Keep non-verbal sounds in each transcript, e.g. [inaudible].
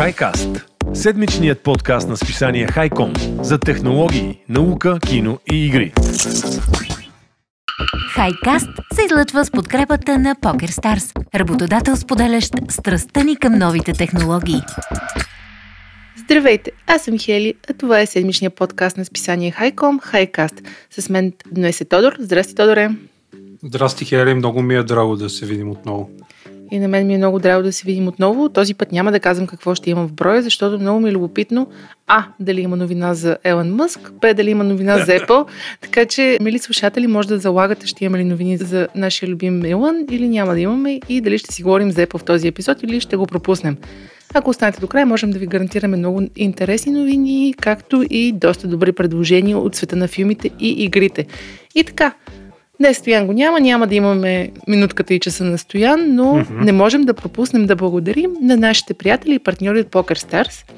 HiCast – седмичният подкаст на списание Хайком за технологии, наука, кино и игри. Хайкаст се излъчва с подкрепата на PokerStars, работодател споделящ страстта ни към новите технологии. Здравейте, аз съм Хели, а това е седмичният подкаст на списание Хайком, Хайкаст. С мен днес е Тодор. Здрасти, Тодоре. Здрасти, Хели. Много ми е драго да се видим отново. И на мен ми е много драго да се видим отново. Този път няма да казвам какво ще имам в броя, защото много ми е любопитно. А, дали има новина за Елън Мъск, Б, дали има новина за Apple. [laughs] Така че, мили слушатели, може да залагате, ще имаме ли новини за нашия любим Елън или няма да имаме и дали ще си говорим за Apple в този епизод или ще го пропуснем. Ако останете до края, можем да ви гарантираме много интересни новини, както и доста добри предложения от света на филмите и игрите. И така, Днес Стоян го няма, няма да имаме минутката и часа на Стоян, но mm-hmm. не можем да пропуснем да благодарим на нашите приятели и партньори от PokerStars,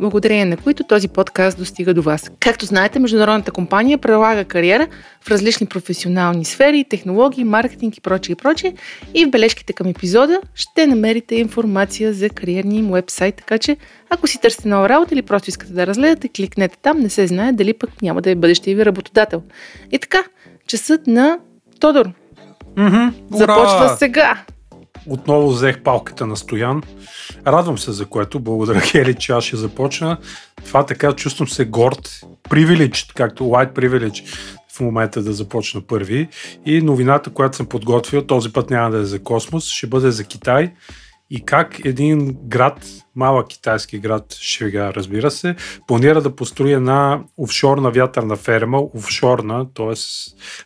благодарение на които този подкаст достига до вас. Както знаете, международната компания прилага кариера в различни професионални сфери, технологии, маркетинг и прочее и прочее. И в бележките към епизода ще намерите информация за кариерния им вебсайт, така че ако си търсите нова работа или просто искате да разгледате, кликнете там, не се знае дали пък няма да е бъдещия ви работодател. И така, часът на Тодор. Mm-hmm. Започва сега. Отново взех палката на Стоян. Радвам се за което. Благодаря, [laughs] Хели, че аз ще започна. Това така чувствам се горд. Привилич, както white privilege в момента да започна първи. И новината, която съм подготвил, този път няма да е за космос, ще бъде за Китай и как един град, малък китайски град, Швега, разбира се, планира да построи една офшорна вятърна ферма, офшорна, т.е.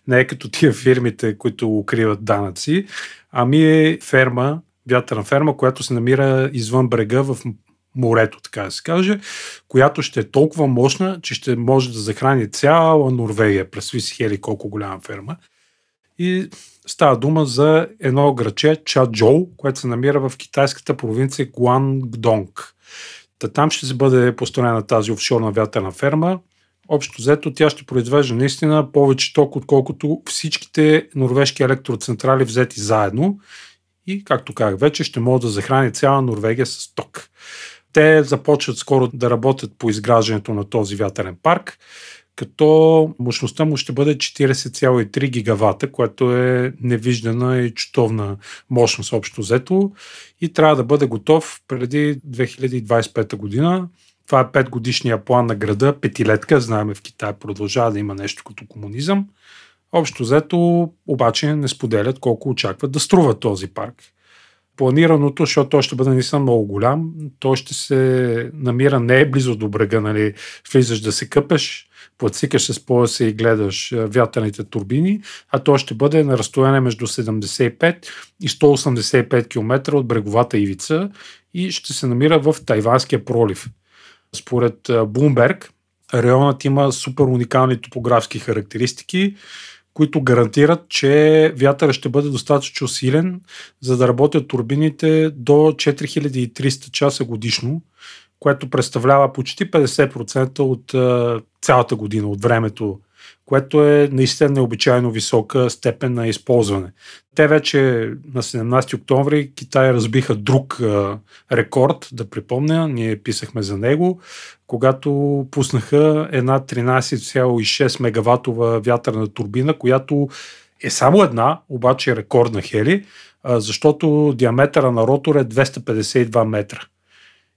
не е като тия фирмите, които укриват данъци, ами е ферма, вятърна ферма, която се намира извън брега в морето, така да се каже, която ще е толкова мощна, че ще може да захрани цяла Норвегия. Представи си хели колко голяма ферма. И Става дума за едно граче Чаджоу, което се намира в китайската провинция Гуангдонг. Та там ще се бъде построена тази офшорна вятърна ферма. Общо взето тя ще произвежда наистина повече ток, отколкото всичките норвежки електроцентрали взети заедно. И, както казах вече, ще могат да захрани цяла Норвегия с ток. Те започват скоро да работят по изграждането на този вятърен парк като мощността му ще бъде 40,3 гигавата, което е невиждана и чутовна мощност общо взето и трябва да бъде готов преди 2025 година. Това е 5 годишния план на града, петилетка, знаеме в Китай продължава да има нещо като комунизъм. Общо взето обаче не споделят колко очакват да струва този парк. Планираното, защото той ще бъде наистина много голям, той ще се намира не е близо до брега, нали, влизаш да се къпеш, подсикаш с пояса и гледаш вятърните турбини, а то ще бъде на разстояние между 75 и 185 км от бреговата ивица и ще се намира в Тайванския пролив. Според Bloomberg, районът има супер уникални топографски характеристики, които гарантират, че вятъра ще бъде достатъчно силен, за да работят турбините до 4300 часа годишно, което представлява почти 50% от а, цялата година, от времето, което е наистина необичайно висока степен на използване. Те вече на 17 октомври Китай разбиха друг а, рекорд, да припомня, ние писахме за него, когато пуснаха една 13,6 мегаватова вятърна турбина, която е само една, обаче е рекордна хели, а, защото диаметъра на ротор е 252 метра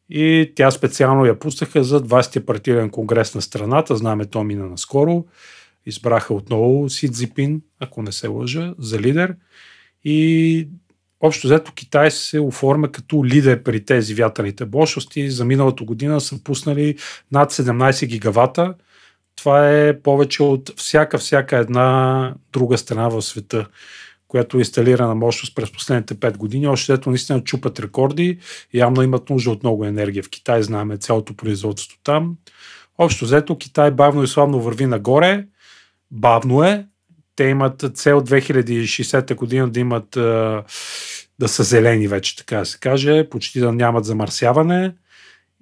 и тя специално я пуснаха за 20-я партиен конгрес на страната. Знаме, то мина наскоро. Избраха отново Си Цзипин, ако не се лъжа, за лидер. И общо взето Китай се оформя като лидер при тези вятърните мощности. За миналата година са пуснали над 17 гигавата. Това е повече от всяка, всяка една друга страна в света която е инсталирана мощност през последните 5 години. Още ето наистина чупат рекорди. Явно имат нужда от много енергия. В Китай знаем цялото производство там. Общо взето Китай бавно и славно върви нагоре. Бавно е. Те имат цел 2060 година да имат да са зелени вече, така да се каже, почти да нямат замърсяване.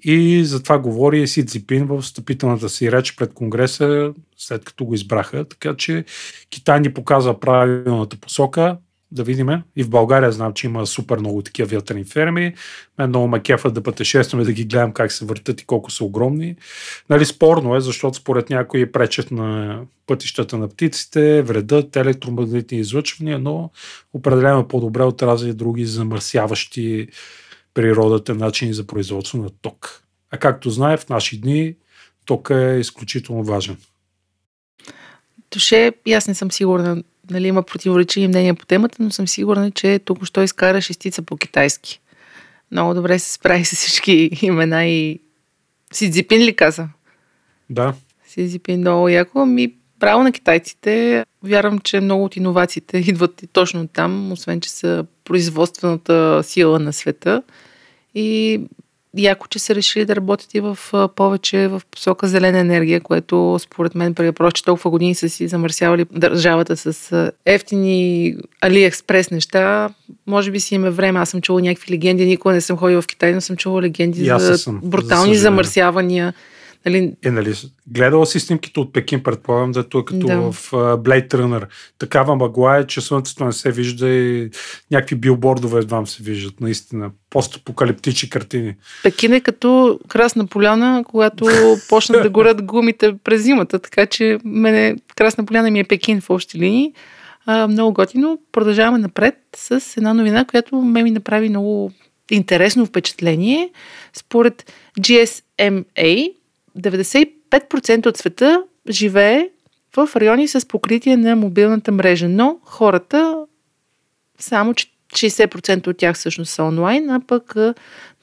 И за това говори Си Цзипин в встъпителната си реч пред Конгреса, след като го избраха. Така че Китай ни показва правилната посока. да видим. И в България знам, че има супер много такива вятърни ферми. Мен много ме кефат да пътешестваме, да ги гледам как се въртат и колко са огромни. Нали, спорно е, защото според някои пречат на пътищата на птиците, вредят електромагнитни излъчвания, но определено по-добре от разни други замърсяващи природата начини за производство на ток. А както знае, в наши дни ток е изключително важен. Тоше, и аз не съм сигурна, нали, има противоречиви мнения по темата, но съм сигурна, че тук що изкара шестица по китайски. Много добре се справи с всички имена и Си Цзипин ли каза? Да. Си Цзипин много яко. Ми, право на китайците. Вярвам, че много от иновациите [laughs] идват и точно там, освен, че са производствената сила на света. И яко, че са решили да работят и в повече в посока зелена енергия, което според мен преди че толкова години са си замърсявали държавата с ефтини Алиекспрес неща. Може би си има време. Аз съм чувала някакви легенди. Никога не съм ходила в Китай, но съм чувала легенди за съм, брутални за замърсявания Нали... Е, нали, гледала си снимките от Пекин, предполагам, да е като да. в uh, Blade Runner. Такава мъгла е, че слънцето не се вижда и някакви билбордове едва се виждат, наистина. Постапокалиптични картини. Пекин е като Красна поляна, когато [laughs] почнат да горят гумите през зимата, така че мене Красна поляна ми е Пекин в общи линии. А, много готино. Продължаваме напред с една новина, която ме ми направи много интересно впечатление. Според GSMA, 95% от света живее в райони с покритие на мобилната мрежа, но хората само 60% от тях всъщност са онлайн, а пък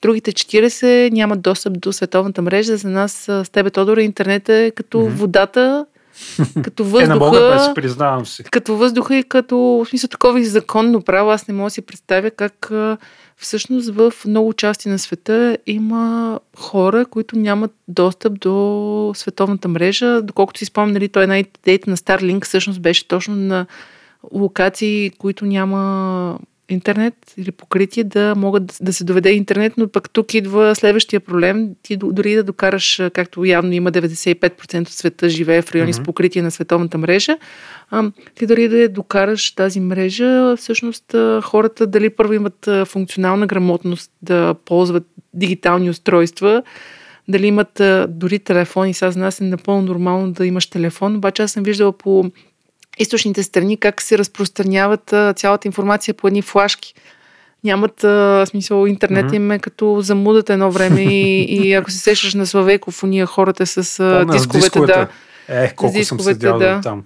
другите 40 нямат достъп до световната мрежа. За нас с тебе, Тодор, интернет е като mm-hmm. водата, [laughs] като въздуха. е, мога да се признавам си. Като въздуха и като, в смисъл, такова и законно право. Аз не мога да си представя как всъщност в много части на света има хора, които нямат достъп до световната мрежа. Доколкото си спомням, нали, той една идеята на Starlink всъщност беше точно на локации, които няма интернет или покритие, да могат да се доведе интернет, но пък тук идва следващия проблем. Ти дори да докараш, както явно има 95% от света живее в райони mm-hmm. с покритие на световната мрежа, ти дори да докараш тази мрежа, всъщност хората дали първо имат функционална грамотност да ползват дигитални устройства, дали имат дори телефон и сега за нас е напълно нормално да имаш телефон, обаче аз съм виждала по източните страни как се разпространяват цялата информация по едни флашки. Нямат а, смисъл, интернет mm-hmm. им е като замудат едно време и, и [laughs] ако се сещаш на Славейков, уния хората с а, дисковете, дисковете, да. Е, колко дисковете, съм седял да. там.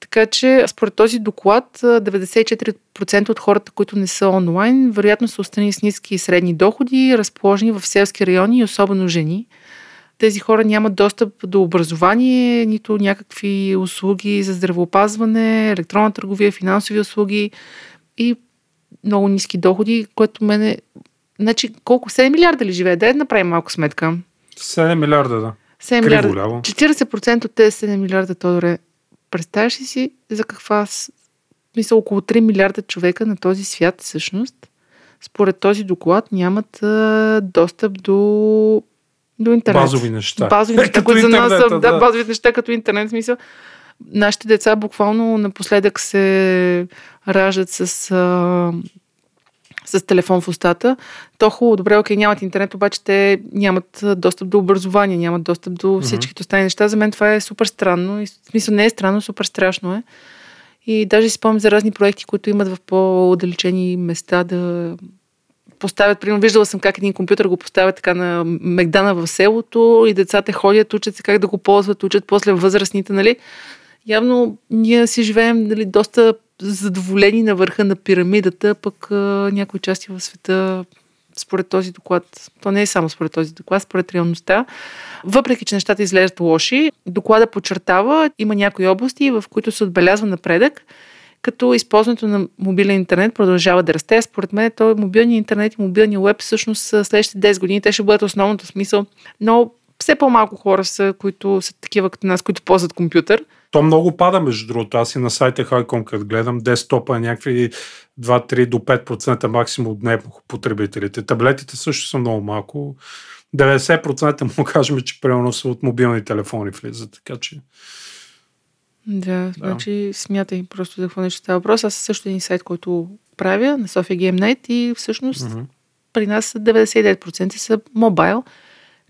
Така че, според този доклад, 94% от хората, които не са онлайн, вероятно са остани с ниски и средни доходи, разположени в селски райони особено жени. Тези хора нямат достъп до образование, нито някакви услуги за здравеопазване, електронна търговия, финансови услуги и много ниски доходи, което мене... Значи, колко? 7 милиарда ли живее? Да направим малко сметка. 7 милиарда, да. 7 милиарда. 40% от тези 7 милиарда, Тодоре, представяш ли си за каква мисля, около 3 милиарда човека на този свят всъщност, според този доклад, нямат а, достъп до, до интернет. Базови неща. Базови неща, [laughs] които за нас са да. да, базови неща като интернет. Смисъл, нашите деца буквално напоследък се раждат с а, с телефон в устата, то хубаво, добре, окей, нямат интернет, обаче те нямат достъп до образование, нямат достъп до всичките останали неща. За мен това е супер странно. И, в смисъл не е странно, супер страшно е. И даже си спомням за разни проекти, които имат в по-отдалечени места да поставят, примерно, виждала съм как един компютър го поставя така на Мегдана в селото и децата ходят, учат се как да го ползват, учат после възрастните, нали? Явно ние си живеем нали, доста задоволени на върха на пирамидата, пък а, някои части в света според този доклад, то не е само според този доклад, според реалността, въпреки, че нещата изглеждат лоши, доклада подчертава, има някои области, в които се отбелязва напредък, като използването на мобилен интернет продължава да расте. Според мен, то мобилният интернет и мобилният веб всъщност следващите 10 години те ще бъдат основното смисъл, но все по-малко хора са, които са такива като нас, които ползват компютър. То много пада, между другото. Аз и на сайта Хайком, като гледам, десктопа е някакви 2-3 до 5% максимум дневно потребителите. Таблетите също са много малко. 90% му кажем, че примерно са от мобилни телефони влизат, така че Да, значи смятай просто за какво нещо става въпрос. Аз също един сайт, който правя на София GameNet и всъщност Мгм. при нас 99% са мобайл.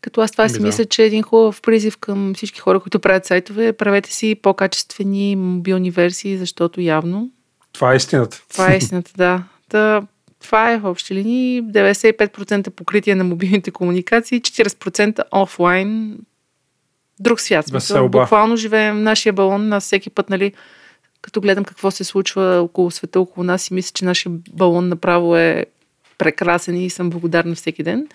Като аз това Ами си да. мисля, че е един хубав призив към всички хора, които правят сайтове. Правете си по-качествени мобилни версии, защото явно Това е истината. това е истината, да. Та, това е в общи линии. 95% покритие на мобилните комуникации, 40% офлайн. Друг свят. Смисъл, буквално живеем нашия балон. Аз всеки път, нали, като гледам какво се случва около света, около нас и мисля, че нашия балон направо е прекрасен и съм благодарна всеки ден.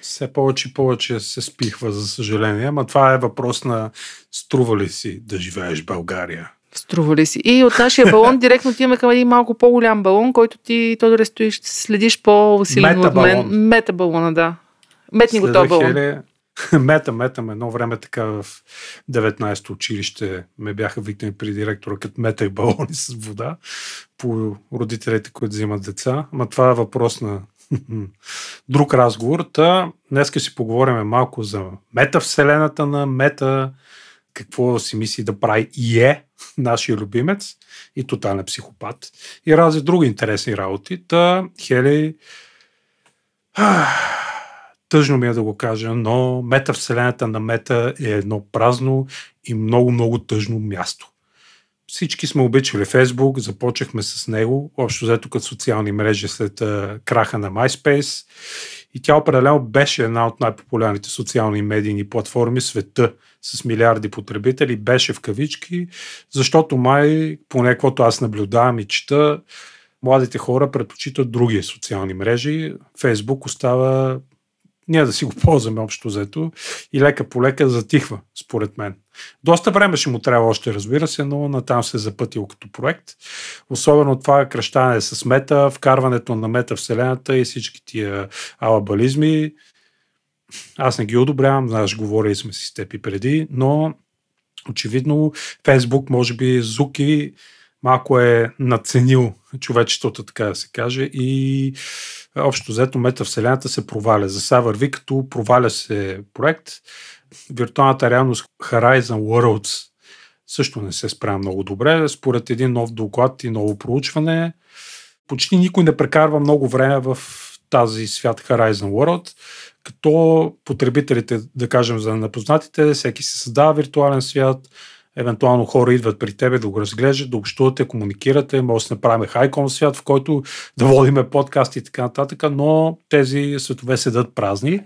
Все повече и повече се спихва, за съжаление. Ама това е въпрос на струва ли си да живееш в България. Струва ли си? И от нашия балон директно отиваме към един малко по-голям балон, който ти, Тодоре, стоиш, следиш по-усилено от мен. Метабалон. Мета балона, да. Метни го този балон. Хели, [laughs] мета, мета, ме едно време така в 19-то училище ме бяха викнали при директора, като метах балони с вода по родителите, които взимат деца. Ама това е въпрос на [laughs] друг разговор. Та, днес си поговорим малко за метавселената на мета, какво си мисли да прави и е нашия любимец и тотален психопат и разни други интересни работи. Та, Хели, [sighs] тъжно ми е да го кажа, но метавселената на мета е едно празно и много, много тъжно място. Всички сме обичали Фейсбук, започнахме с него, общо взето като социални мрежи след а, краха на MySpace. И тя определено беше една от най-популярните социални медийни платформи в света с милиарди потребители, беше в кавички, защото май, поне каквото аз наблюдавам и чета, младите хора предпочитат други социални мрежи. Фейсбук остава ние да си го ползваме общо взето и лека по лека затихва, според мен. Доста време ще му трябва още, разбира се, но натам се е запътил като проект. Особено това кръщане с мета, вкарването на мета вселената и всички тия алабализми. Аз не ги одобрявам, знаеш, говорили сме си с теб и преди, но очевидно Фейсбук, може би Зуки малко е наценил човечеството, така да се каже, и общо взето метавселената се проваля. За сега върви като проваля се проект. Виртуалната реалност Horizon Worlds също не се справя много добре. Според един нов доклад и ново проучване, почти никой не прекарва много време в тази свят Horizon World, като потребителите, да кажем за непознатите, всеки се създава виртуален свят, евентуално хора идват при тебе да го разглеждат, да общувате, комуникирате, може да се направим хайком свят, в който да водиме подкасти и така нататък, но тези светове седат празни,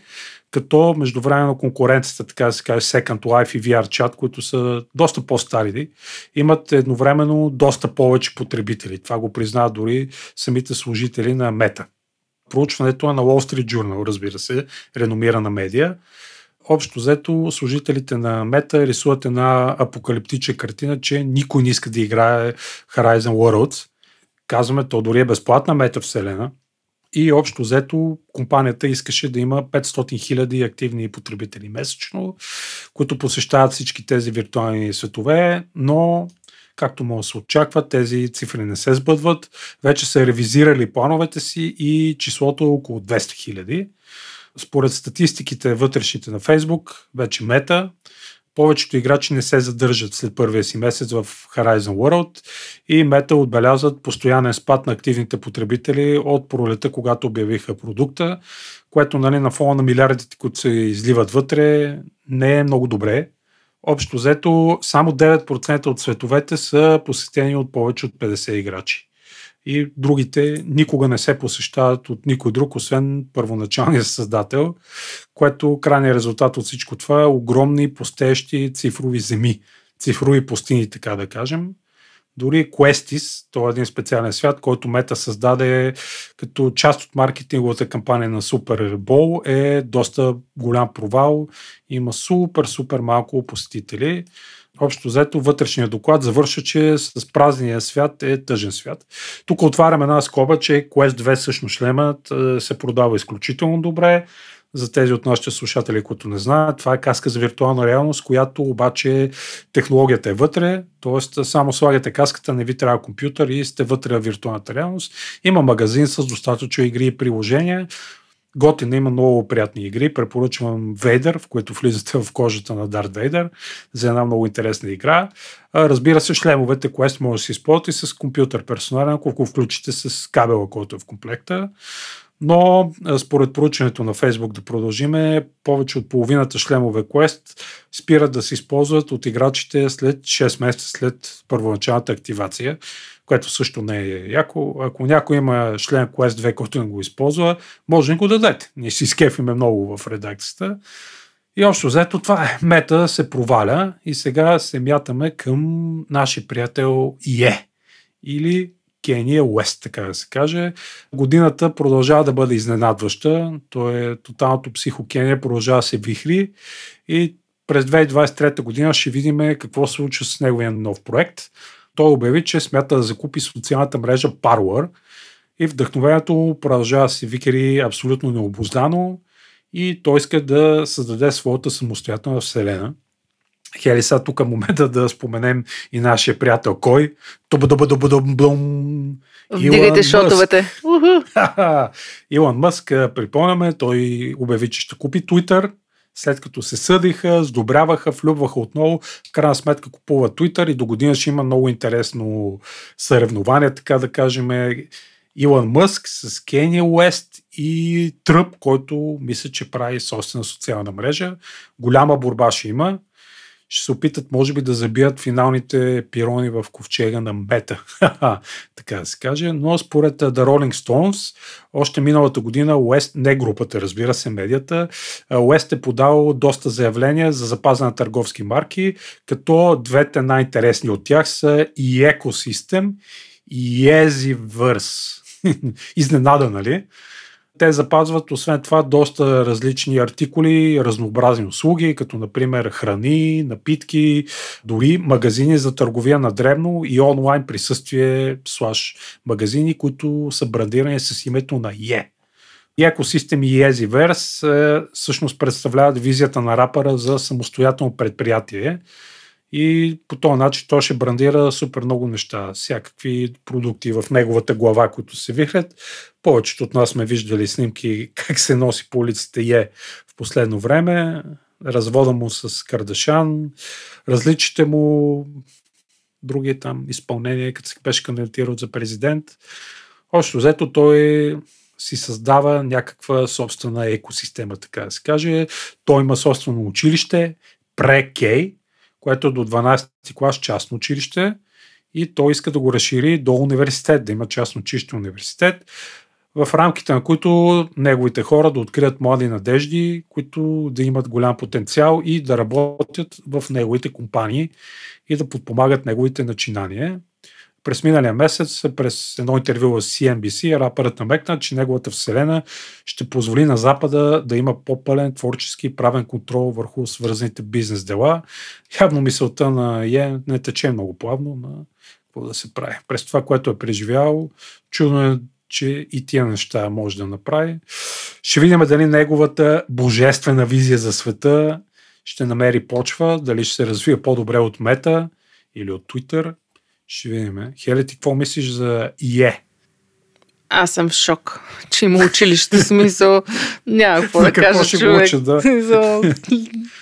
като междувременно конкуренцията, така да се каже, Second Life и VR Chat, които са доста по-стари, имат едновременно доста повече потребители. Това го признават дори самите служители на Мета. Проучването е на Wall Street Journal, разбира се, реномирана медия общо взето служителите на Мета рисуват една апокалиптична картина, че никой не иска да играе Horizon Worlds. Казваме, то дори е безплатна мета вселена. И общо взето компанията искаше да има 500 хиляди активни потребители месечно, които посещават всички тези виртуални светове, но както може да се очаква, тези цифри не се сбъдват. Вече са ревизирали плановете си и числото е около 200 хиляди според статистиките вътрешните на Фейсбук, вече мета, повечето играчи не се задържат след първия си месец в Horizon World и мета отбелязват постоянен спад на активните потребители от пролета, когато обявиха продукта, което нали, на фона на милиардите, които се изливат вътре, не е много добре. Общо взето, само 9% от световете са посетени от повече от 50 играчи и другите никога не се посещават от никой друг, освен първоначалния създател, което крайният резултат от всичко това е огромни постещи цифрови земи, цифрови пустини, така да кажем. Дори Questis, това е един специален свят, който Мета създаде като част от маркетинговата кампания на Super Bowl, е доста голям провал. Има супер, супер малко посетители. Общо взето вътрешния доклад завърша, че с празния свят е тъжен свят. Тук отварям една скоба, че Quest 2 всъщност шлемът се продава изключително добре. За тези от нашите слушатели, които не знаят, това е каска за виртуална реалност, която обаче технологията е вътре, т.е. само слагате каската, не ви трябва компютър и сте вътре в виртуалната реалност. Има магазин с достатъчно игри и приложения. Готина има много приятни игри. Препоръчвам Вейдър, в което влизате в кожата на Дарт Вейдър за една много интересна игра. Разбира се, шлемовете Quest може да се използват и с компютър персонален, ако го включите с кабела, който е в комплекта. Но според проучването на Facebook да продължиме, повече от половината шлемове Quest спират да се използват от играчите след 6 месеца след първоначалната активация, което също не е яко. Ако някой има член Quest 2, който не го използва, може да го дадете. Ние си скефиме много в редакцията. И общо взето това е. Мета се проваля и сега се мятаме към нашия приятел Е. Или Кения Уест, така да се каже. Годината продължава да бъде изненадваща. То е тоталното психокения, продължава се вихри и през 2023 година ще видим какво се случва с неговия нов проект. Той обяви, че смята да закупи социалната мрежа Parler и вдъхновението продължава да се викари абсолютно необоздано и той иска да създаде своята самостоятелна вселена. Хели, сега тук е момента да споменем и нашия приятел кой. Вдигайте шотовете. [laughs] Илон Мъск, припомняме, той обяви, че ще купи Twitter, след като се съдиха, сдобряваха, влюбваха отново, в крайна сметка купува Twitter и до година ще има много интересно съревнование, така да кажем, Илон Мъск с Кения Уест и Тръп, който мисля, че прави собствена социална мрежа. Голяма борба ще има ще се опитат, може би, да забият финалните пирони в ковчега на Мета, [laughs] така да се каже. Но според The Rolling Stones, още миналата година Уест, не групата, разбира се, медията, Уест е подал доста заявления за запазване на търговски марки, като двете най-интересни от тях са и Ecosystem и Easyverse. [laughs] Изненада, нали? Те запазват, освен това, доста различни артикули, разнообразни услуги, като например храни, напитки, дори магазини за търговия на дребно и онлайн присъствие слаш магазини, които са брандирани с името на Е. И екосистем и Easyverse всъщност представляват визията на рапъра за самостоятелно предприятие, и по този начин той ще брандира супер много неща, всякакви продукти в неговата глава, които се вихрят. Повечето от нас сме виждали снимки как се носи по улиците Е в последно време, развода му с Кардашан, различите му други там изпълнения, като се беше кандидатирал за президент. Още взето той си създава някаква собствена екосистема, така да се каже. Той има собствено училище, пре-кей, което е до 12 клас частно училище и той иска да го разшири до университет, да има частно училище университет, в рамките на които неговите хора да открият млади надежди, които да имат голям потенциал и да работят в неговите компании и да подпомагат неговите начинания. През миналия месец, през едно интервю с CNBC, рапърът намекна, че неговата вселена ще позволи на Запада да има по-пълен творчески правен контрол върху свързаните бизнес дела. Явно мисълта на Е не тече много плавно на какво да се прави. През това, което е преживял, чудно е, че и тия неща може да направи. Ще видим дали неговата божествена визия за света ще намери почва, дали ще се развие по-добре от Мета или от Twitter – ще видим. Хели, ти какво мислиш за ИЕ? Аз съм в шок, че има училище смисъл. Няма какво да кажа, ще човек. Учи, да.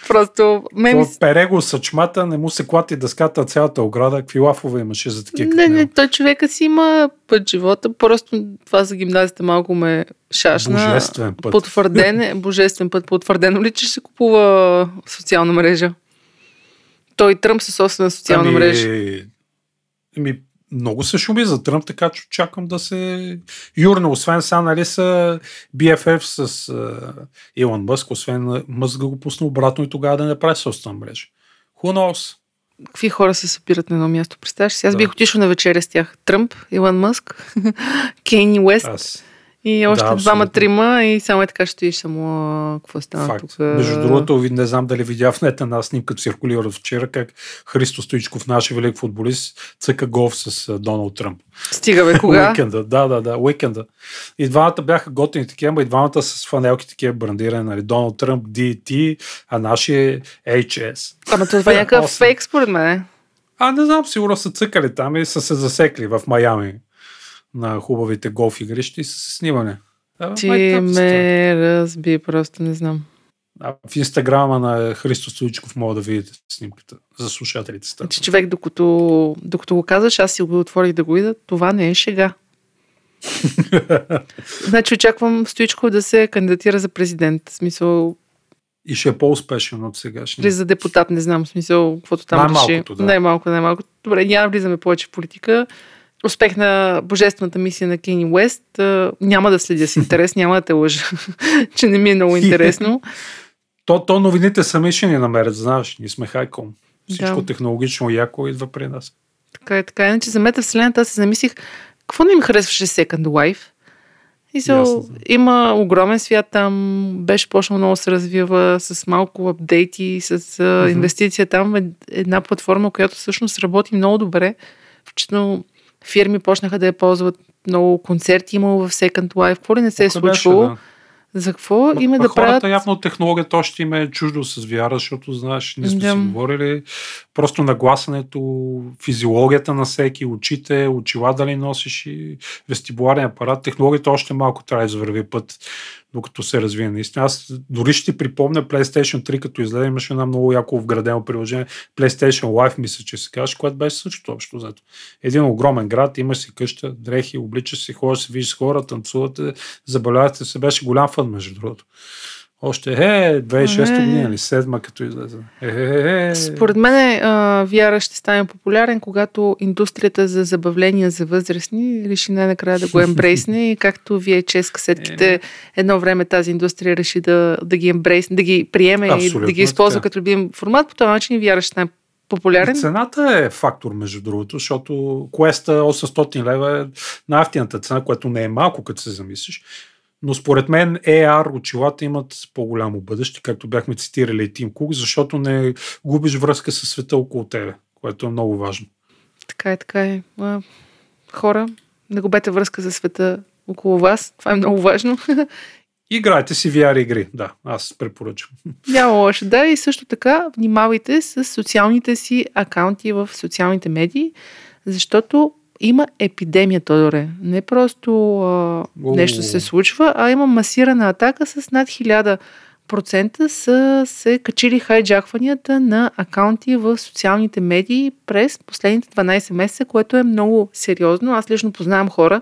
Просто... Ме ми... Пере го съчмата, не му се клати дъската цялата ограда. Какви лафове имаше за такива? Не, не, той човека си има път живота. Просто това за гимназията малко ме шашна. Божествен път. Потвърден е, божествен път. Потвърдено ли, че ще купува социална мрежа? Той Тръмп със собствена социална ами, мрежа. Ми, много се шуми за Тръмп, така че очаквам да се юрне. Освен сега, нали са BFF с uh, Илон Мъск, освен Мъск да го пусне обратно и тогава да не прави собствена мрежа. Who knows? Какви хора се събират на едно място, представяш си? Аз да. бих отишъл на вечеря с тях. Тръмп, Илон Мъск, [laughs] Кейни Уест. Аз. И още да, двама-трима и само е така ще само какво стана Факт. тук. Между другото, не знам дали видя в нета на снимка, циркулира вчера, как Христо Стоичков, нашия велик футболист, цъка голф с Доналд Тръмп. Стига бе, кога? уикенда, да, да, да, уикенда. И двамата бяха готини такива, и двамата с фанелки такива брандирани, нали, Доналд Тръмп, DT, а нашия HS. Ама това е някакъв фейк според мен. А, не знам, сигурно са цъкали там и са се засекли в Майами на хубавите голф игрищи с снимане. А, Ти май ме разби, просто не знам. А, в инстаграма на Христо Стоичков мога да видите снимката за слушателите. Че човек, докато, докато го казваш, аз си го отворих да го видя, това не е шега. [laughs] значи очаквам Стоичков да се кандидатира за президент. В смисъл, И ще е по-успешен от сегашния. или за депутат, не знам, в смисъл, каквото там реши. Най-малкото, да. Най-малко, най-малко. Добре, няма да влизаме повече в политика. Успех на божествената мисия на Кени Уест. Няма да следя с [laughs] интерес, няма да те лъжа, [laughs] че не ми е много интересно. [laughs] То, то новините сами ще ни намерят, знаеш. Ние сме хайком. Всичко Да. технологично яко идва при нас. Така е, така е. Иначе за метавселената аз се замислих, какво не ми харесваше Second Life? И Ясно. има огромен свят там, беше почнал много се развива с малко апдейти, с Мгм. инвестиция там. Е една платформа, която всъщност работи много добре. Включително фирми почнаха да я ползват. Много концерти имало в Second Life. Какво ли не се е беше, случвало? да. За какво? Ма- Има ма да хората правят... явно технологията още им е чуждо с VR, защото знаеш, ние сме Да. си говорили, просто нагласането, физиологията на всеки, очите, очила дали носиш и вестибуларен апарат, технологията още малко трябва да извърви път, докато се развие наистина. Аз дори ще ти припомня PlayStation 3, като излезе, имаше една много яко вградено приложение, PlayStation Live, мисля, че се казваш, което беше същото общо взето. Един огромен град, имаш си къща, дрехи, обличаш си, ходиш, се видиш с хора, танцувате, забавлявате се, беше голям фън, между другото. Още е, 2006 Е. година или 7 като излезе. Е, е, е. Според мен а, VR ще стане популярен, когато индустрията за забавления за възрастни реши най-накрая да го ембрейсне [laughs] и както VHS касетките едно време тази индустрия реши да, да ги ембрейсне, да ги приеме и Абсолютно да ги използва така. като любим формат, по този начин и VR ще стане популярен. И Цената е фактор, между другото, защото Quest 800 лева е най-ефтината цена, което не е малко, като се замислиш. Но според мен AR очилата имат по-голямо бъдеще, както бяхме цитирали и Тим Кук, защото не губиш връзка с света около тебе, което е много важно. Така е, така е. Хора, не губете връзка за света около вас. Това е много важно. [laughs] Играйте си VR игри, да, аз препоръчвам. Няма лошо. Да, и също така внимавайте с социалните си акаунти в социалните медии, защото има епидемия, Тодоре. Не просто а, нещо се случва, а има масирана атака с над 1000% са се качили хайджакванията на акаунти в социалните медии през последните 12 месеца, което е много сериозно. Аз лично познавам хора,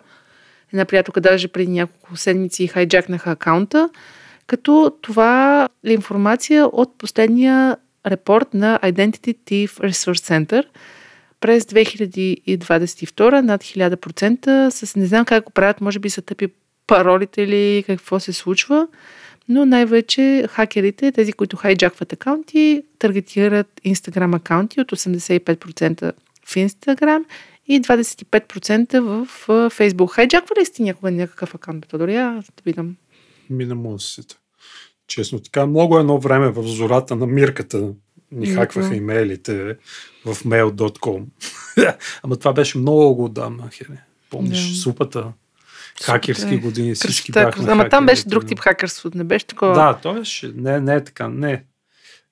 една приятелка даже преди няколко седмици хайджакнаха акаунта, като това е информация от последния репорт на Identity Thief Resource Center през 2022 над 1000% с не знам как го правят, може би са тъпи паролите или какво се случва, но най-вече хакерите, тези, които хайджакват акаунти, таргетират Instagram акаунти от 85% в Instagram и 25% в Facebook. Хайджаква ли сте някога някакъв акаунт? То дори аз да видам. Ми не мога да се. Честно така, много едно време в зората на мирката ни хакваха имейлите в mail.com. [laughs] Ама това беше много отдавна, Хене. Помниш Да. супата? Хакерски е. години, всички Красота, бяхме Ама там беше друг тип хакерство, не беше такова. Да, то беше. Не, не е така. Не.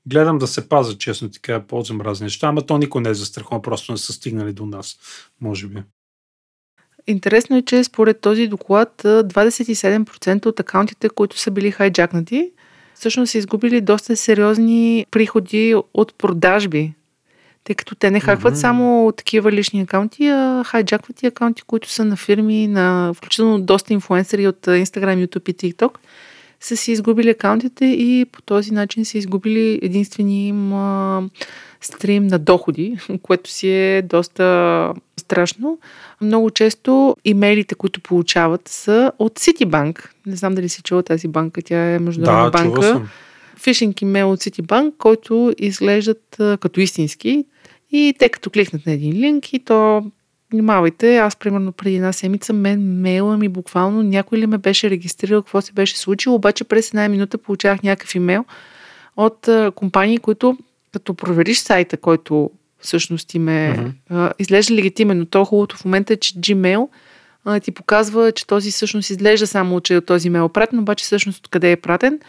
Гледам да се пазя, честно така, ползвам разни неща, ама то никой не е застрахован, просто не са стигнали до нас, може би. Интересно е, че според този доклад а, 27% от акаунтите, които са били хайджакнати, всъщност са изгубили доста сериозни приходи от продажби. Тъй като те не хакват Мгм. само такива лични акаунти, а хайджакват и акаунти, които са на фирми, на включително доста инфуенсъри от Instagram, YouTube и TikTok, са си изгубили акаунтите и по този начин са изгубили единствения им а, стрим на доходи, [laughs] което си е доста страшно. Много често имейлите, които получават, са от Citibank. Не знам дали си чула тази банка, тя е международна Да, банка. съм. Фишинг имейл от Citibank, който изглеждат а, като истински. И те като кликнат на един линк и то Внимавайте, аз примерно преди една седмица мен мейла ми буквално някой ли ме беше регистрирал, какво се беше случило, обаче през една минута получавах някакъв имейл от компании, които като провериш сайта, който всъщност им е, Мгм. а, изглежда легитимен, но то хубавото в момента е, че Gmail а, ти показва, че този всъщност изглежда само, че е от този имейл е пратен, обаче всъщност откъде е пратен.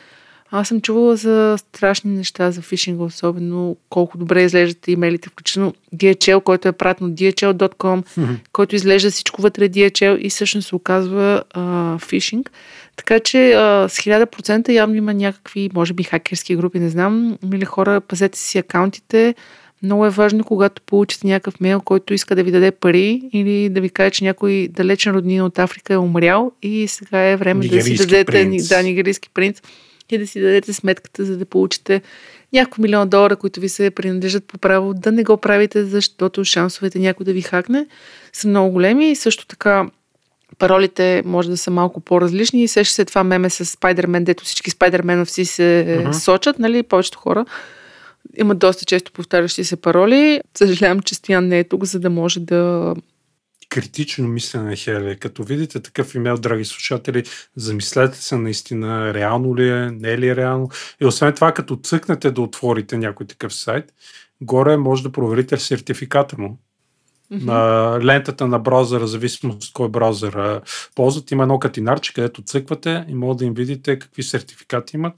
Аз съм чувала за страшни неща, за фишинга, особено колко добре изглеждат имейлите, включително DHL, който е пратен от DHL.com, който изглежда всичко вътре DHL и всъщност се оказва а, фишинг. Така че а, с 1000% явно има някакви, може би, хакерски групи, не знам. Мили хора, пазете си акаунтите. Много е важно, когато получите някакъв мейл, който иска да ви даде пари или да ви каже, че някой далечен роднин от Африка е умрял и сега е време да си дадете принц. да, нигерийски принц и да си дадете сметката, за да получите няколко милиона долара, които ви се принадлежат по право, да не го правите, защото шансовете някой да ви хакне са много големи и също така паролите може да са малко по-различни и сеща се това меме с Спайдермен, дето всички Спайдерменовци се uh-huh. сочат, нали, повечето хора имат доста често повтарящи се пароли. Съжалявам, че Стоян не е тук, за да може да критично мислене, Хеле. Като видите такъв имейл, драги слушатели, замислете се наистина реално ли е, не е ли е реално. И освен това, като цъкнете да отворите някой такъв сайт, горе може да проверите сертификата му. Mm-hmm. На лентата на браузъра, зависимост кой браузър ползват, има едно катинарче, където цъквате и може да им видите какви сертификати имат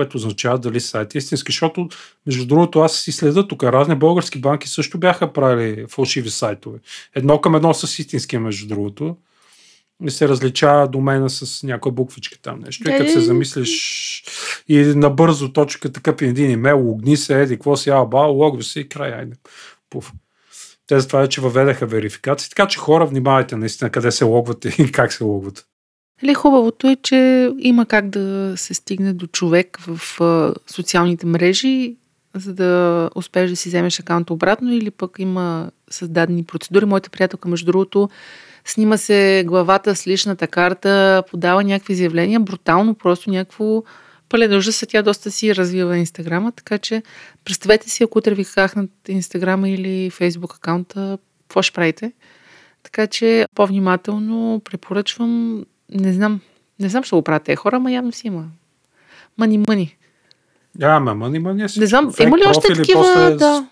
което означава дали сайт е истински, защото, между другото, аз си следа тук. Разни български банки също бяха правили фалшиви сайтове. Едно към едно с истински, между другото. И се различава домена с някоя буквичка там нещо. И като се замислиш и набързо точка така един имейл, логни се, еди, какво си, аба, логви се и край, айде. Пуф. Те за това че въведаха верификации. Така че хора, внимавайте наистина къде се логвате и [laughs] как се логвате. Нали, хубавото е, че има как да се стигне до човек в социалните мрежи, за да успееш да си вземеш акаунта обратно или пък има създадени процедури. Моята приятелка, между другото, снима се главата с личната карта, подава някакви изявления, брутално, просто някакво пълен ужас. Тя доста си развива Инстаграма, така че представете си, ако утре ви хахнат Инстаграма или Фейсбук акаунта, какво ще правите? Така че по-внимателно препоръчвам не знам. Не знам, ще го правят тези хора, ама явно си има. Мани, мани. Да, ма, мани, мани. Не знам, има ли още такива, после да.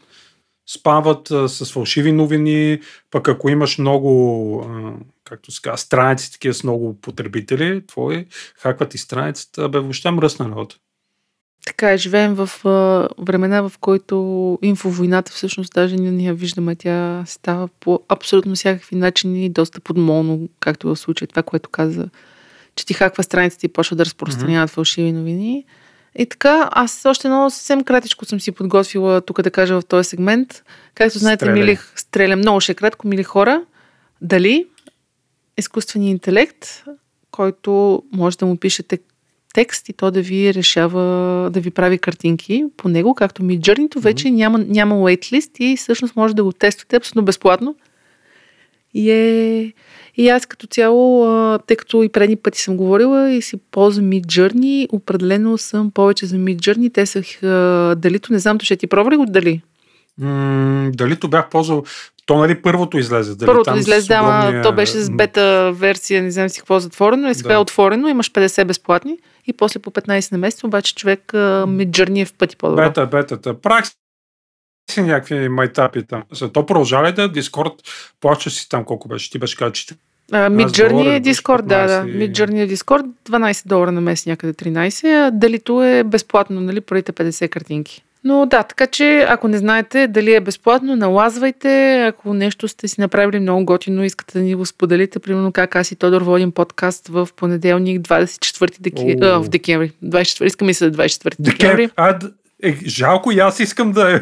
Спават а, с фалшиви новини, пък ако имаш много, а, както се казва, страници такива с много потребители, твои, хакват и страницата, бе, въобще мръсна работа. Така е, живеем в а, времена, в които инфовойната всъщност даже не я виждаме. Тя става по абсолютно всякакви начини, доста подмолно, както в случая това, което каза, че ти хаква страницата и почва да разпространяват mm-hmm. фалшиви новини. И така, аз още едно съвсем кратичко съм си подготвила тук да кажа в този сегмент. Както знаете, Стреля. мили, стреля много ще е кратко, мили хора. Дали изкуственият интелект, който може да му пишете текст и то да ви решава, да ви прави картинки по него, както ми Journey, вече mm-hmm. няма, няма waitlist и всъщност може да го тествате абсолютно безплатно. И, е, и аз като цяло, тъй като и предни пъти съм говорила и си ползвам Mid Journey, определено съм повече за Mid Journey. Те са далито, не знам, ще ти пробва ли го дали? Mm, далито бях ползвал то нали първото излезе? Дали първото там излезе, да, огромния... то беше с бета версия, не знам си какво затворено. И сега да. е отворено, имаш 50 безплатни и после по 15 на месец, обаче човек ми джърни е в пъти по-добре. Бета, бетата. Прак си някакви майтапи там. За то продължава ли да Дискорд, плащаш си там колко беше? Ти беше казал, че Midjourney е Discord, да, да. Midjourney е Discord, 12 долара на месец, някъде 13, а далито е безплатно, нали, първите 50 картинки. Но да, така че ако не знаете дали е безплатно, налазвайте. Ако нещо сте си направили много готино, искате да ни го споделите, примерно как аз и Тодор водим подкаст в понеделник, 24 деки... а, в декември. 24, искам и се 24 декември. А, е, жалко и аз искам да е.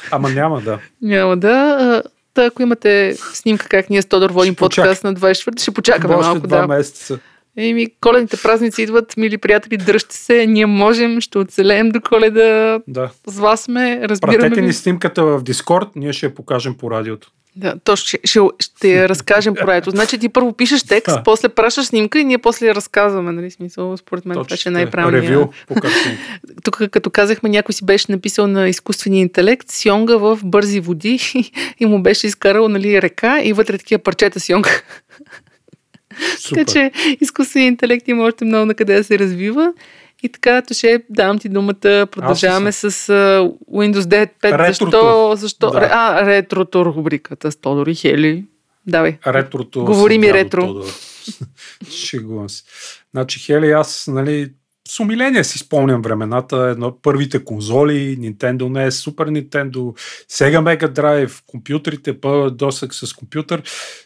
[laughs] Ама няма да. Няма да. Та, ако имате снимка как ние с Тодор водим подкаст на 24, ще почакаме малко. Два да. месеца. Еми, коледните празници идват, мили приятели, дръжте се, ние можем, ще оцелеем до коледа. Да. С вас сме, разбираме Пратете ни снимката в Дискорд, ние ще я покажем по радиото. Да, то ще, ще, ще я разкажем по радиото. Значи ти първо пишеш текст, после пращаш снимка и ние после я разказваме, нали? Смисъл, според мен Точно, това ще е най-правилният. Ревю [laughs] Тук, като казахме, някой си беше написал на изкуствения интелект сьонга в бързи води [laughs] и му беше изкарал, нали, река и вътре такива парчета сьонга. Така че изкуственият интелект има още много на къде да се развива. И така, ще давам ти думата. Продължаваме с uh, Windows 10 5. Защо? защо? Да. А, ретрото рубриката с Тодор и Хели. Давай. Ретрото. Говори ми ретро. [laughs] Шегувам се. Значи, Хели, аз, нали, с умиление си спомням времената, едно, първите конзоли, Nintendo NES, Super Nintendo, Sega Mega Drive, компютрите, досък с компютър.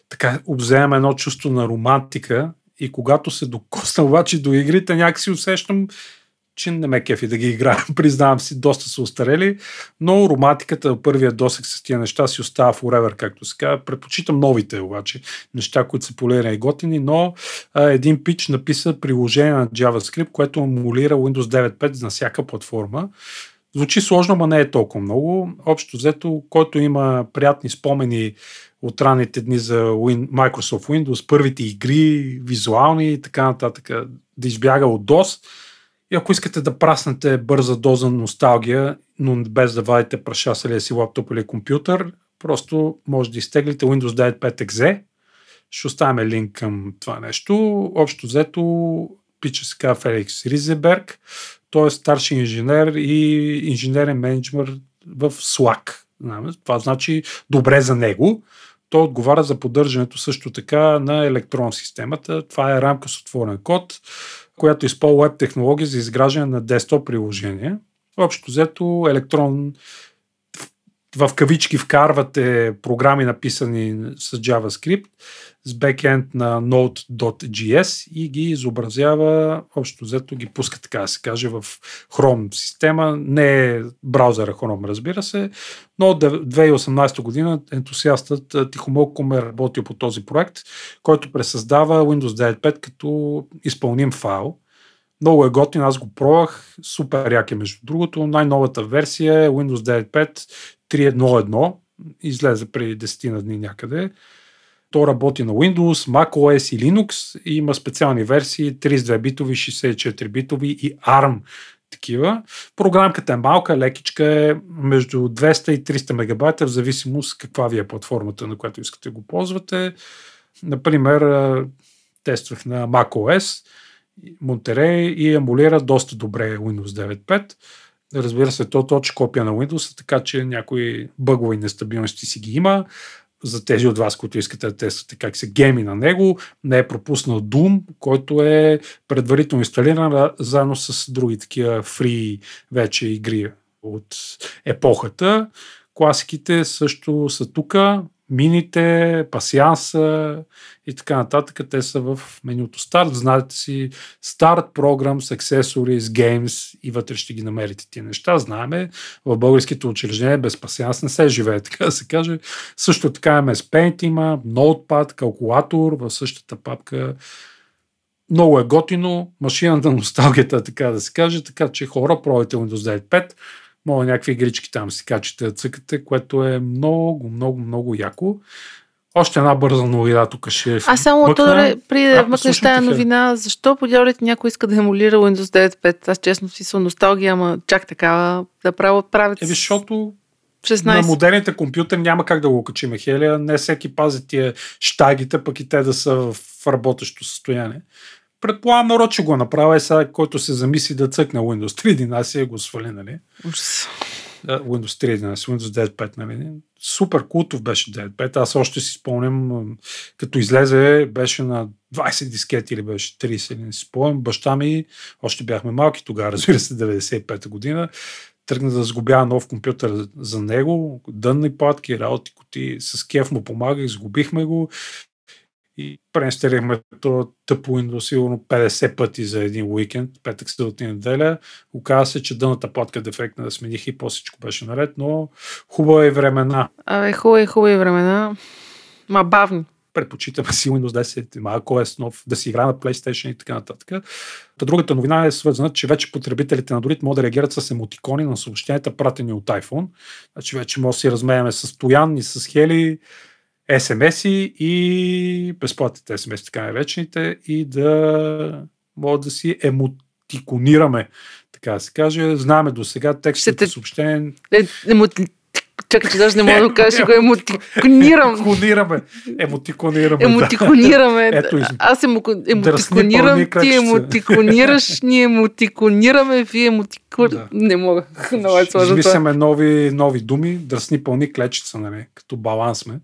Така обземам едно чувство на романтика и когато се докосна обаче до игрите, някакси усещам, че не ме кефи да ги играя. [laughs] Признавам си, доста са устарели, но романтиката, първият досек с тия неща си остава forever, както се казва. Предпочитам новите обаче, неща, които са полирани и готини, но а, един пич написа приложение на JavaScript, което емулира Windows 9.5 на всяка платформа. Звучи сложно, но не е толкова много. Общо взето, който има приятни спомени от ранните дни за Microsoft Windows, първите игри, визуални и така нататък, да избяга от DOS, и ако искате да праснете бърза доза носталгия, но без да вадите прашасалия си лаптоп или компютър, просто може да изтеглите Windows 9.5 exe. Ще оставяме линк към това нещо. Общо взето, пича се казва Феликс Ризеберг. Той е старши инженер и инженерен менеджмент в Slack. Това значи добре за него. Той отговаря за поддържането също така на електрон системата. Това е рамка с отворен код която използва веб технологии за изграждане на десктоп приложения. Общо взето електрон в кавички вкарвате програми написани с JavaScript с бекенд на Node.js и ги изобразява, общо взето ги пуска така да се каже в Chrome система. Не е браузъра Chrome, разбира се, но от 2018 година ентусиастът Тихомолком е работил по този проект, който пресъздава Windows 9.5 като изпълним файл. Много е готин, аз го пробвах, супер як е между другото. Най-новата версия е Windows 9.5 3.1.1, излезе преди 10 на дни някъде. То работи на Windows, macOS и Linux и има специални версии 32 битови, 64 битови и ARM такива. Програмката е малка, лекичка е между 200 и 300 мегабайта, в зависимост каква ви е платформата, на която искате го ползвате. Например, тествах на macOS, Monterey и емулира доста добре Windows 9.5. Разбира се, то точно копия на Windows, така че някои бъгови нестабилности си ги има. За тези от вас, които искате да тествате как се геми на него, не е пропуснал Doom, който е предварително инсталиран заедно с други такива фри вече игри от епохата. Класиките също са тук мините, пасианса и така нататък. Те са в менюто Start. Знаете си Start Programs, Accessories, Games и вътре ще ги намерите тия неща. Знаеме, в българските учреждения без пасианс не се живее, [laughs] така да се каже. Също така MS Paint има, Notepad, калкулатор в същата папка. Много е готино, машината на носталгията, така да се каже, така че хора, пробайте Windows 9.5 мога някакви игрички там си качите да цъкате, което е много, много, много яко. Още една бърза новина тук ще е. Аз само Тодоре, преди да мъкнеш тази новина, защо подявалите някой иска да емулира Windows 9.5? Аз честно си съм носталгия, ама чак такава да право правят. Е, защото 16. На модерните компютъри няма как да го качим, Хелия. Не всеки пази тия штагите, пък и те да са в работещо състояние. Предполагам, народ че го направя и сега, който се замисли да цъкне Windows 3.11 и го свали, нали? Windows 3.11, Windows 9.5, нали? Супер култов беше 9.5. Аз още си спомням, като излезе, беше на 20 дискети или беше 30, или не си спомням. Баща ми, още бяхме малки тогава, [laughs] разбира се, 95-та година, тръгна да сгубява нов компютър за него, дънни платки, работи, коти, с кеф му помага, изгубихме го и преинсталирахме то тъпо Windows сигурно 50 пъти за един уикенд, петък, събота неделя. Оказа се, че дъната платка дефектна да смених и по всичко беше наред, но хубави времена. Абе, хубави, хубави времена, ма бавни. Предпочитаме си Windows 10, малко е нов, да си игра на PlayStation и така нататък. Та другата новина е свързана, че вече потребителите на Android могат да реагират с емотикони на съобщенията, пратени от iPhone. Значи вече може да си размеяме с Стоян и с Хели, SMS-и и безплатните SMS, така наречените, и да може да си емотиконираме, така да се каже. Знаме до сега текстовете те... съобщения. Е, емоти... Чакай, че даже не мога да кажа, го емотиконирам. Емотиконираме. Емотиконираме. Емотиконираме. Да. Ето, Аз емотиконирам, ти емотиконираш, ние емотиконираме, вие емотиконирате. Да. Не мога. Много е сложно Измисляме нови, нови думи, дръсни пълни клечица, нали? Като баланс сме.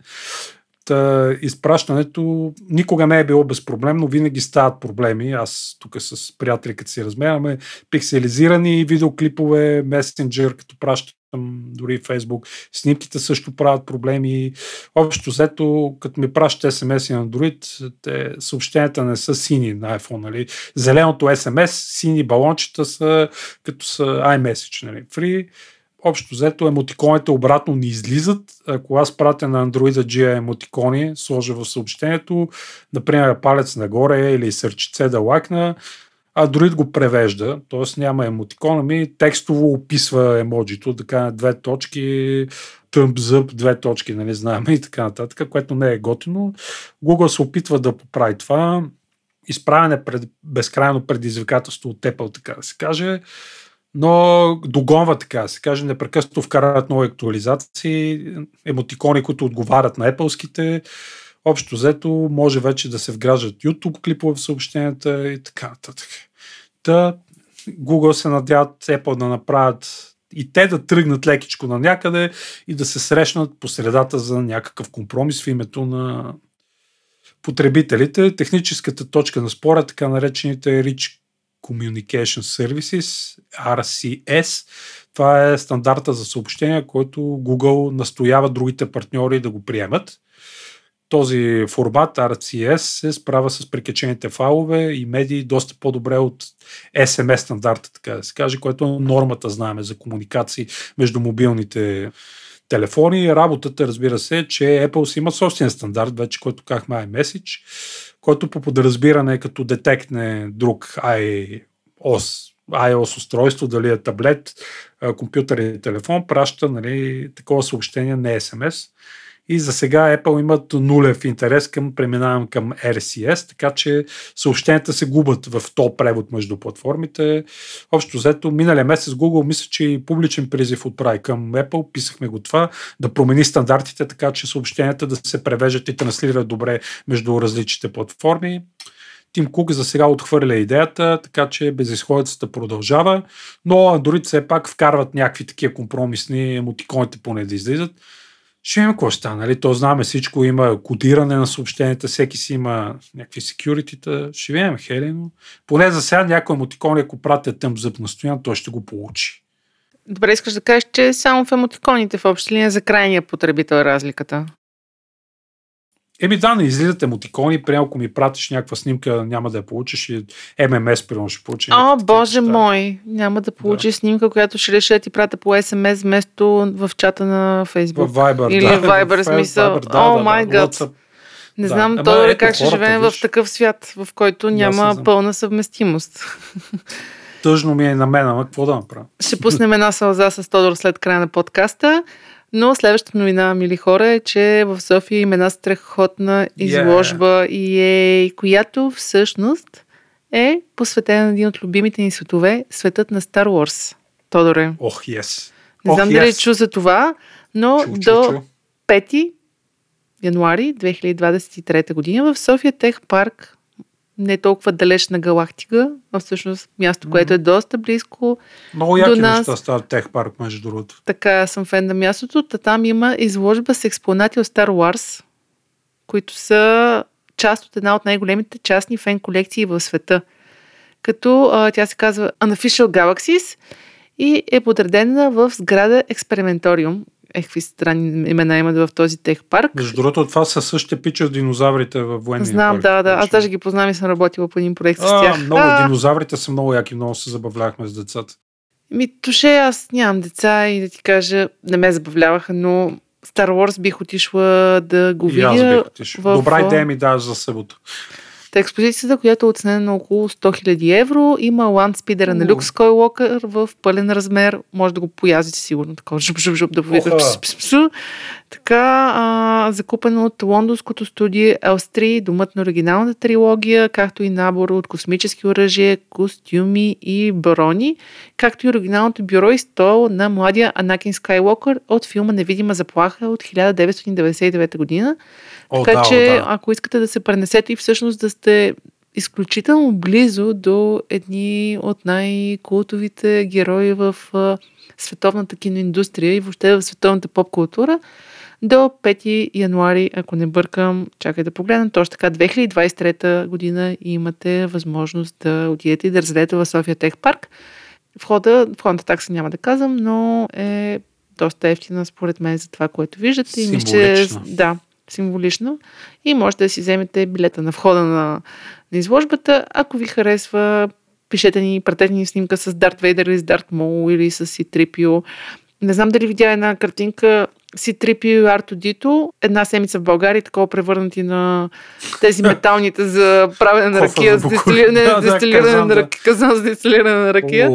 Изпращането никога не е било безпроблемно, винаги стават проблеми. Аз тук с приятели, като си размеряме, пикселизирани видеоклипове, месенджер, като пращам дори Фейсбук, снимките също правят проблеми. Общо взето, като ми пращат смс на Android, те, съобщенията не са сини на iPhone. Нали? Зеленото SMS, сини балончета са като са iMessage. Нали? Free общо взето емотиконите обратно не излизат. Ако аз пратя на Android GA емотикони, сложа в съобщението, например палец нагоре или сърчице да лайкна, Android го превежда, т.е. няма емотикон, ами текстово описва емоджито, така две точки, thumbs up, две точки, нали знаем и така нататък, което не е готино. Google се опитва да поправи това. Изправяне пред безкрайно предизвикателство от Apple, така да се каже но догонва така се каже, непрекъснато вкарат нови актуализации, емотикони, които отговарят на Apple-ските. Общо взето може вече да се вграждат YouTube клипове в съобщенията и така нататък. Та Google се надяват Apple да направят и те да тръгнат лекичко на някъде и да се срещнат по средата за някакъв компромис в името на потребителите. Техническата точка на спора, така наречените Rich Communication Services, RCS. Това е стандарта за съобщения, който Google настоява другите партньори да го приемат. Този формат RCS се справя с прикачените файлове и медии доста по-добре от SMS стандарта, така да се каже, което е нормата, знаеме, за комуникации между мобилните телефони. Работата, разбира се, е, че Apple си има собствен стандарт, вече който казахме iMessage, който по подразбиране като детектне друг iOS, iOS устройство, дали е таблет, компютър или телефон, праща нали, такова съобщение, не SMS. И за сега Apple имат нулев интерес към преминаване към RCS, така че съобщенията се губят в то превод между платформите. Общо взето, миналия месец Google мисля, че и публичен призив отправи към Apple, писахме го това, да промени стандартите, така че съобщенията да се превеждат и транслират добре между различните платформи. Тим Кук за сега отхвърля идеята, така че безисходицата продължава, но Android все пак вкарват някакви такива компромисни емотиконите поне да излизат. Ще има какво стане, нали? То знаме всичко, има кодиране на съобщенията, всеки си има някакви секюритита. Ще видим, Хели, но поне за сега някой емотикон, ако пратя тъм зъб на той ще го получи. Добре, искаш да кажеш, че само в емотиконите в общи линия за крайния потребител е разликата. Еми да, не излизат емотикони, прямо ако ми пратиш някаква снимка, няма да я получиш и ММС, примерно ще получи. О, боже неща. мой, няма да получиш да. снимка, която ще реша да ти пратя по СМС вместо в чата на Фейсбук. В Viber, Или да. в Viber, смисъл. О, май гад. Не да. знам, то е как ще живеем в такъв свят, в който няма да, пълна съвместимост. Тъжно ми е на мен, ама какво да направя? Ще пуснем една сълза с Тодор след края на подкаста. Но следващата новина, мили хора, е, че в София има една страхотна изложба, yeah. и която всъщност е посветена на един от любимите ни светове, светът на Star Wars. Тодоре. Ох, oh, yes. Не oh, знам yes. дали чу за това, но чу, до чу, чу. 5 януари 2023 година в София Тех парк не толкова далечна галактика, а всъщност място, което е доста близко Много яки до нас. неща стават тех парк, между другото. Така, съм фен на мястото. Та там има изложба с експонати от Star Wars, които са част от една от най-големите частни фен колекции в света. Като а, тя се казва Unofficial Galaxies и е подредена в сграда Експерименториум, какви странни имена имат в този тех парк. Между другото, това са същите пича с динозаврите в военния Знам, парк. да, да. Аз даже ги познавам и съм работила по един проект а, с тях. Много, а, динозаврите са много яки, много се забавлявахме с децата. Ми, туше, аз нямам деца и да ти кажа, не ме забавляваха, но Star Wars бих отишла да го И видя. аз бих отишъл. в- Добра идея ми даш за събота. Та експозицията, която е оценена на около 100 000 евро, има ландспидера на. Люк Скойлокър в пълен размер. Може да го поязите сигурно, така жуп, жуп, жуп, да повика. Така, а, закупено от лондонското студио L3, домът на оригиналната трилогия, както и набор от космически оръжия, костюми и брони, както и оригиналното бюро и стол на младия Анакин Скайлокър от филма Невидима заплаха от 1999 година. О, Така да, че, о, да. ако искате да се пренесете и всъщност да сте изключително близо до едни от най-култовите герои в световната киноиндустрия и въобще в световната поп-култура, до 5 януари, ако не бъркам, чакай да погледнем, точно така 2023 година имате възможност да отидете и да разгледате в София Тех Парк. Входа, входната такса няма да казвам, но е доста ефтина според мен за това, което виждате. И мисля, да, символично. И можете да си вземете билета на входа на, на изложбата. Ако ви харесва, пишете ни, пратете ни снимка с Дарт Вейдер или с Дарт Мол или с C-3PO. Не знам дали видя една картинка си трипи Арто Дито, една седмица в България, такова превърнати на тези [laughs] металните за правене на ракия, за дестилиране, да, дестилиране на ракия, казан за дестилиране на ракия.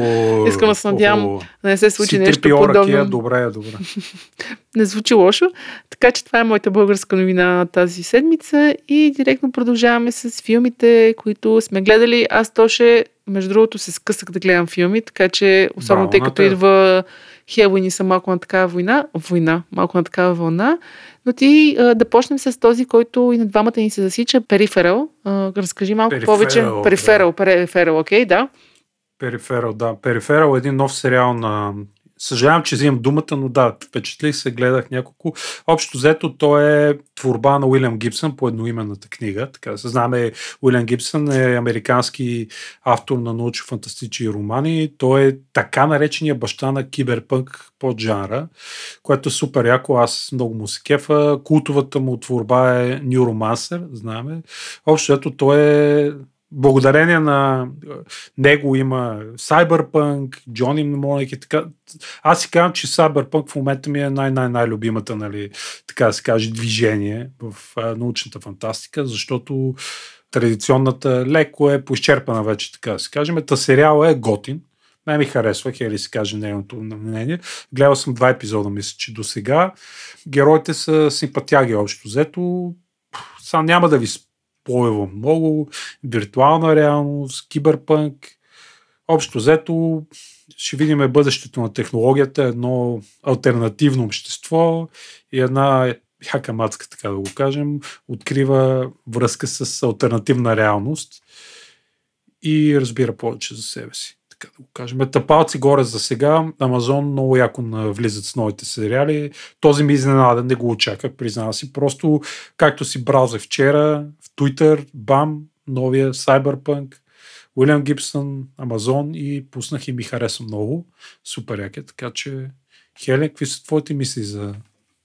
Искам да се надявам да не се случи нещо подобно. Ракия, добре, добре. [laughs] не звучи лошо. Така че това е моята българска новина тази седмица и директно продължаваме с филмите, които сме гледали. Аз тоше, между другото, се скъсах да гледам филми, така че особено Браво, тъй като идва Хелуини са малко на такава война, война, малко на такава вълна. Но ти а, да почнем с този, който и на двамата ни се засича, Периферал. А, разкажи малко Периферал, повече. Периферал, да. Периферал, окей, да. Периферал, да. Периферал е един нов сериал на Съжалявам, че взимам думата, но да, впечатлих се, гледах няколко. Общо взето, то е творба на Уилям Гибсън по едноименната книга. Така се знаме, Уилям Гибсън е американски автор на научно-фантастични романи. Той е така наречения баща на киберпънк под жанра, което е супер яко. Аз много му се кефа. Култовата му творба е Neuromancer, знаеме. Общо взето, той е благодарение на него има Cyberpunk, Джони Мнемоник и така. Аз си казвам, че Cyberpunk в момента ми е най-най-най-любимата, нали, така да се каже, движение в а, научната фантастика, защото традиционната леко е поизчерпана вече, така да се кажем. Та сериал е готин. Най ми харесва, хели се каже нейното мнение. Гледал съм два епизода, мисля, че до сега. Героите са симпатяги общо взето. Сам няма да ви спойва много, виртуална реалност, киберпънк. Общо взето ще видим бъдещето на технологията, едно альтернативно общество и една яка мацка, така да го кажем, открива връзка с альтернативна реалност и разбира повече за себе си така да го кажем. Тъпалци горе за сега. Амазон много яко влизат с новите сериали. Този ми изненада, не го очаквах, признава си. Просто, както си браузах вчера, Twitter, бам, новия Cyberpunk, Уилям Гибсън, Амазон и пуснах и ми хареса много. Супер яке, така че Хелен, какви са твоите мисли за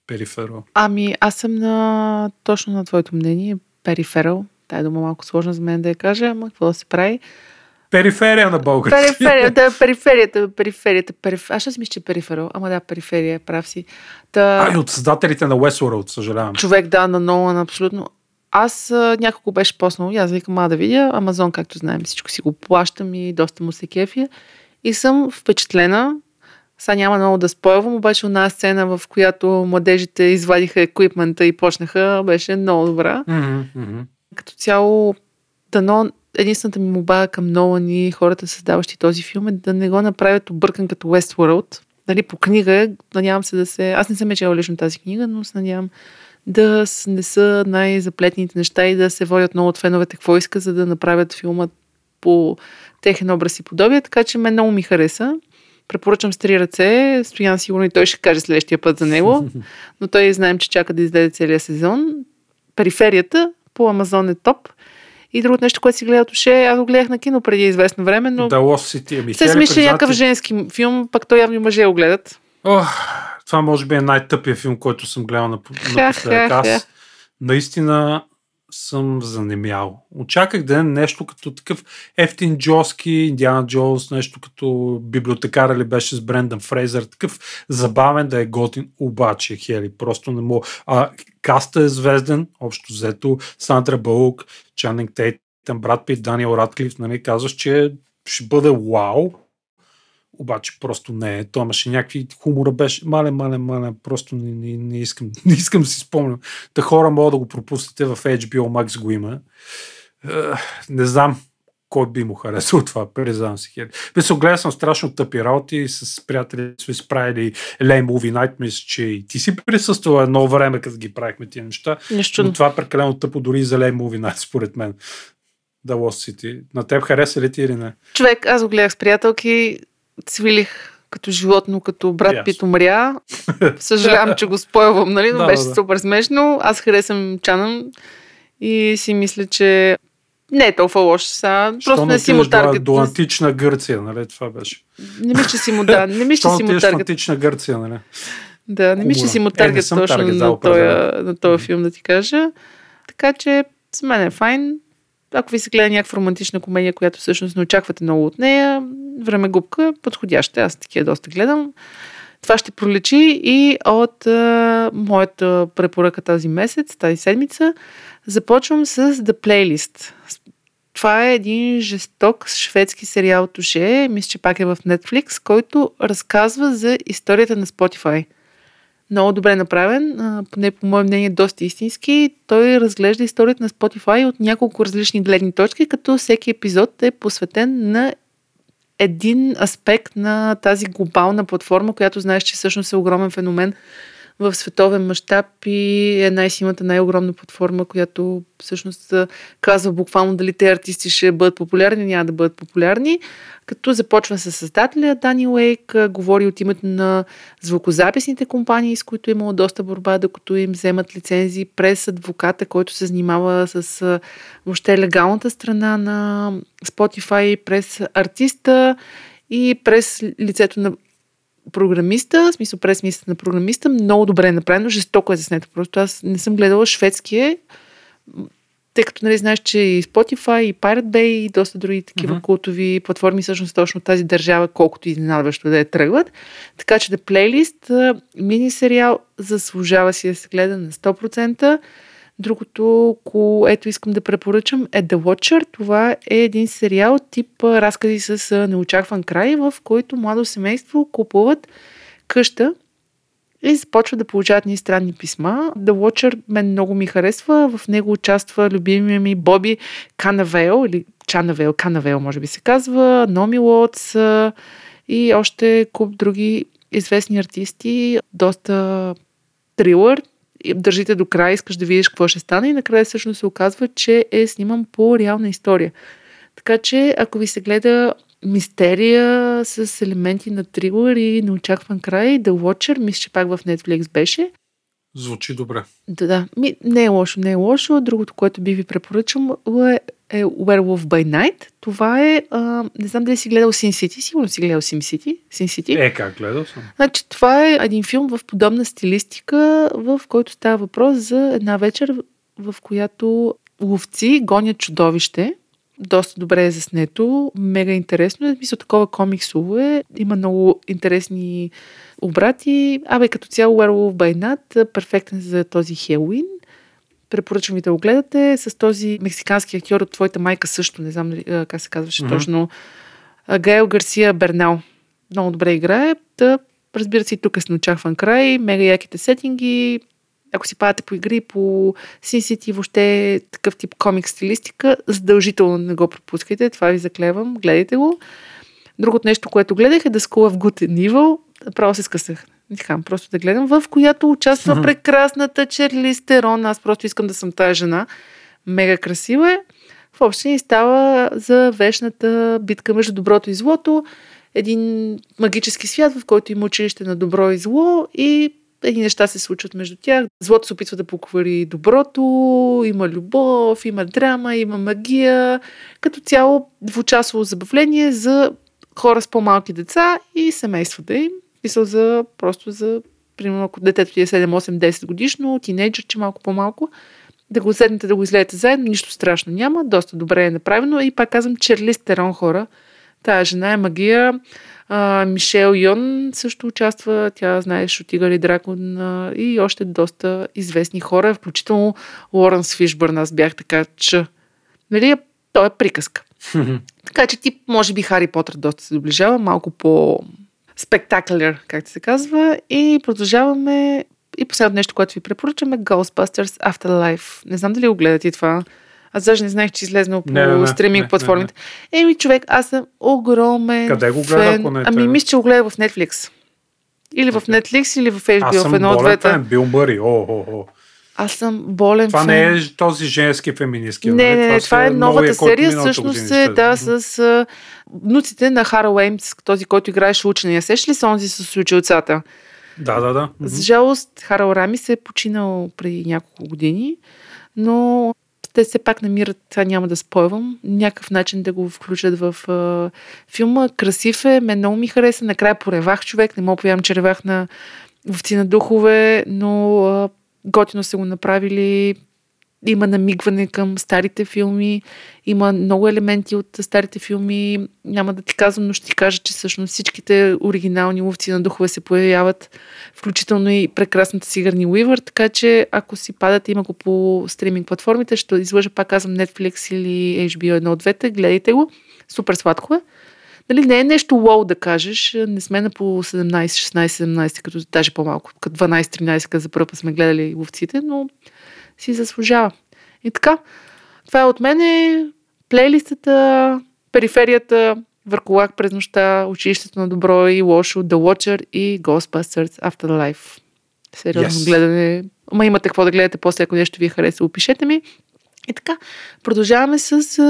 Периферал? Ами, аз съм на точно на твоето мнение. Периферал. Тая дума малко сложна за мен да я кажа, ама какво да се прави. Периферия на български. Периферия, да, периферията, периферията. Периф... Аз ще си мисля, че периферал. Ама да, периферия, прав си. Та... А, и от създателите на Westworld, съжалявам. Човек, да, на Нолан, абсолютно. Аз няколко беше поснал и аз викам, а да видя. Амазон, както знаем, всичко си го плащам и доста му се кефия. И съм впечатлена. Сега няма много да спойвам, обаче една сцена, в която младежите извадиха еквипмента и почнаха, беше много добра. Mm-hmm. Като цяло, дано единствената ми моба към Нолан и хората, създаващи този филм е да не го направят объркан като Westworld. Нали, по книга надявам се да се... Аз не съм е чела лично тази книга, но се надявам да не са най-заплетните неща и да се водят много от феновете какво иска, за да направят филма по техен образ и подобие. Така че мен много ми хареса. Препоръчам с три ръце. Стоян сигурно и той ще каже следващия път за него. [laughs] Но той знаем, че чака да излезе целият сезон. Периферията по Амазон е топ. И другото нещо, което си гледат уше, аз го гледах на кино преди известно време, но... Да, Lost City. Ами, се смисля някакъв женски филм, пък той явно мъже го гледат. Ох, това може би е най-тъпия филм, който съм гледал на, напоследък. Аз наистина съм занемял. Очаках да е нещо като такъв ефтин Джоски, Индиана Джонс, нещо като библиотекар ли беше с Брендан Фрейзър, такъв забавен да е готин, обаче Хели, просто не мога. А каста е звезден, общо взето, Сандра Бълк, Чанинг Тейтън, брат Пит, Даниел Радклиф, нали, казваш, че ще бъде вау, обаче просто не е. Той имаше някакви хумора, беше мален, мален, мален, просто не, не, не, искам, [laughs] не искам да си спомням. Та хора могат да го пропуснете в HBO Max го има. Не знам кой би му харесал това, признавам си хер. Мисля, гледал съм страшно тъпи работи с приятели сме справили Lay Movie Night, мисля, че и ти си присъствал едно време, като ги правихме тия неща. Нищо. Но това е прекалено тъпо дори за Lay Movie Night, според мен. Да, Lost City. На теб хареса ли ти или не? Човек, аз го гледах с приятелки, свилих като животно, като брат Ясно. Пит умря. [laughs] Съжалявам, че го спойвам, нали? Но Да, беше да, супер смешно. Аз харесвам Чанън и си мисля, че не е толкова лош. Сега, просто не си му отидеш до, таргет. до антична Гърция, нали? Това беше. Не мисля, че си му, да, не Що че си му таргет. антична Гърция, нали? Да, не мисля, че си му Е, таргет съм точно таргет, на този, на този филм, да ти кажа. Така че, за мен е файн. Ако ви се гледа някаква романтична комедия, която всъщност не очаквате много от нея, време губка, подходяща. Аз такива доста гледам. Това ще пролечи и от а, моята препоръка тази месец, тази седмица. Започвам с The Playlist. Това е един жесток шведски сериал Туше, мисля, че пак е в Netflix, който разказва за историята на Spotify. Много добре направен, поне по мое мнение доста истински. Той разглежда историята на Spotify от няколко различни гледни точки, като всеки епизод е посветен на един аспект на тази глобална платформа, която знаеш, че всъщност е огромен феномен в световен мащаб и е най-силната, най-огромна платформа, която всъщност казва буквално дали те артисти ще бъдат популярни, няма да бъдат популярни. Като започва с създателя Дани Уейк, а, говори от името на звукозаписните компании, с които е имало доста борба, докато им вземат лицензии през адвоката, който се занимава с въобще легалната страна на Spotify, през артиста и през лицето на програмиста, в смисъл през мисълта на програмиста, много добре е направено, жестоко е заснето. Просто аз не съм гледала шведския, тъй като нали, знаеш, че и Spotify, и Pirate Bay, и доста други такива Мгм. култови платформи, всъщност точно тази държава, колкото изненадващо да е тръгват. Така че да плейлист, мини сериал, заслужава си да се гледа на 100%. Другото, което искам да препоръчам е The Watcher. Това е един сериал тип разкази с неочакван край, в който младо семейство купуват къща и започват да получават ни странни писма. The Watcher мен много ми харесва. В него участва любимия ми Боби Канавел, или Чанавел, Канавел може би се казва, Номи Лотс и още куп други известни артисти. Доста трилър. Държите до края, искаш да видиш какво ще стане и накрая всъщност се оказва, че е сниман по реална история. Така че, ако ви се гледа мистерия с елементи на трилър и неочакван край, The Watcher, мисля, че пак в Netflix беше. Звучи добре. Да, да. Ми, не е лошо, не е лошо. Другото, което би ви препоръчам е, е Werewolf by Night. Това е, а, не знам дали си гледал Sin City, сигурно си гледал Sin City. Sin City. Е, как гледал съм? Значи, това е един филм в подобна стилистика, в който става въпрос за една вечер, в която ловци гонят чудовище. Доста добре е заснето, мега интересно е. Мисля, такова комиксово е. Има много интересни обрати. Абе, като цяло Werewolf by Night, перфектен за този Хелуин. Препоръчвам ви да го гледате с този мексикански актьор от твоята майка също. Не знам дали, а, как се казваше Мгм. точно. А, Гаел Гарсия Бернал. Много добре играе. Та, разбира се, и тук е с неочакван край. Мега яките сетинги. Ако си падате по игри, по Sin City, въобще такъв тип комик стилистика, задължително не го пропускайте. Това ви заклевам. Гледайте го. Другото нещо, което гледах е The School of Good and Evil. Право се скъсах. Така, просто да гледам, в която участва прекрасната Черли Стерон. Аз просто искам да съм тая жена. Мега красива е. В общи ни става за вечната битка между доброто и злото. Един магически свят, в който има училище на добро и зло и едни неща се случват между тях. Злото се опитва да поквари доброто, има любов, има драма, има магия. Като цяло двучасово забавление за хора с по-малки деца и семействата им. Мисъл за просто за примерно ако детето ти е 7, 8, 10 годишно, тинейджър, че малко по-малко, да го седнете да го излеете заедно, нищо страшно няма, доста добре е направено и пак казвам, Черлис Терон хора. Тая жена е магия. А, Мишел Йон също участва, тя знаеш от Игър и Дракон а, и още доста известни хора, включително Лоренс Фишбърн, аз бях така, че нали, той е приказка. Така че тип, може би, Хари Потър доста се доближава, малко по спектакулер, както се казва. И продължаваме. И последното нещо, което ви препоръчаме, Ghostbusters Afterlife. Не знам дали го гледате това. Аз даже не знаех, че излезнал по Не, не, не, стриминг не, платформите. Еми, човек, аз съм огромен Къде го гледа, фен. ако не Ами, мисля, че го гледах в Netflix. Или в. Netflix, или в HBO, Аз в съм едно от двете. фен, Бил Мъри. О, о, о. Аз съм болен Това фен. не е този женски феминистки. Не, не, не, са това е новата серия, всъщност е, да, с а, внуците на Хара Уеймс, този, който играеше учения. Сеш ли се онзи с училцата? Да, да, да. За жалост, Харал Рамис е починал преди няколко години, но те все пак намират, това няма да спойвам, някакъв начин да го включат в а, филма. Красив е, мен много ми хареса. Накрая поревах човек, не мога повярвам, че ревах на Вовци на духове, но а, готино са го направили. Има намигване към старите филми, има много елементи от старите филми. Няма да ти казвам, но ще ти кажа, че всъщност всичките оригинални ловци на духове се появяват, включително и прекрасната Сигарни Уивър, така че ако си падате, има го по стриминг платформите, ще излъжа пак казвам Netflix или HBO едно от двете, гледайте го. Супер сладко е. Нали, не е нещо лоу да кажеш, не сме на по 17, 16, 17, като даже по-малко, като 12, 13, като за първ път сме гледали ловците, но си заслужава. И така, това е от мене. Плейлистата, периферията, Върколак през нощта, Училището на добро и лошо, The Watcher и Ghostbusters Afterlife. Сериозно Yes. гледане. Ама имате какво да гледате после, ако нещо ви хареса, опишете ми. И така, продължаваме с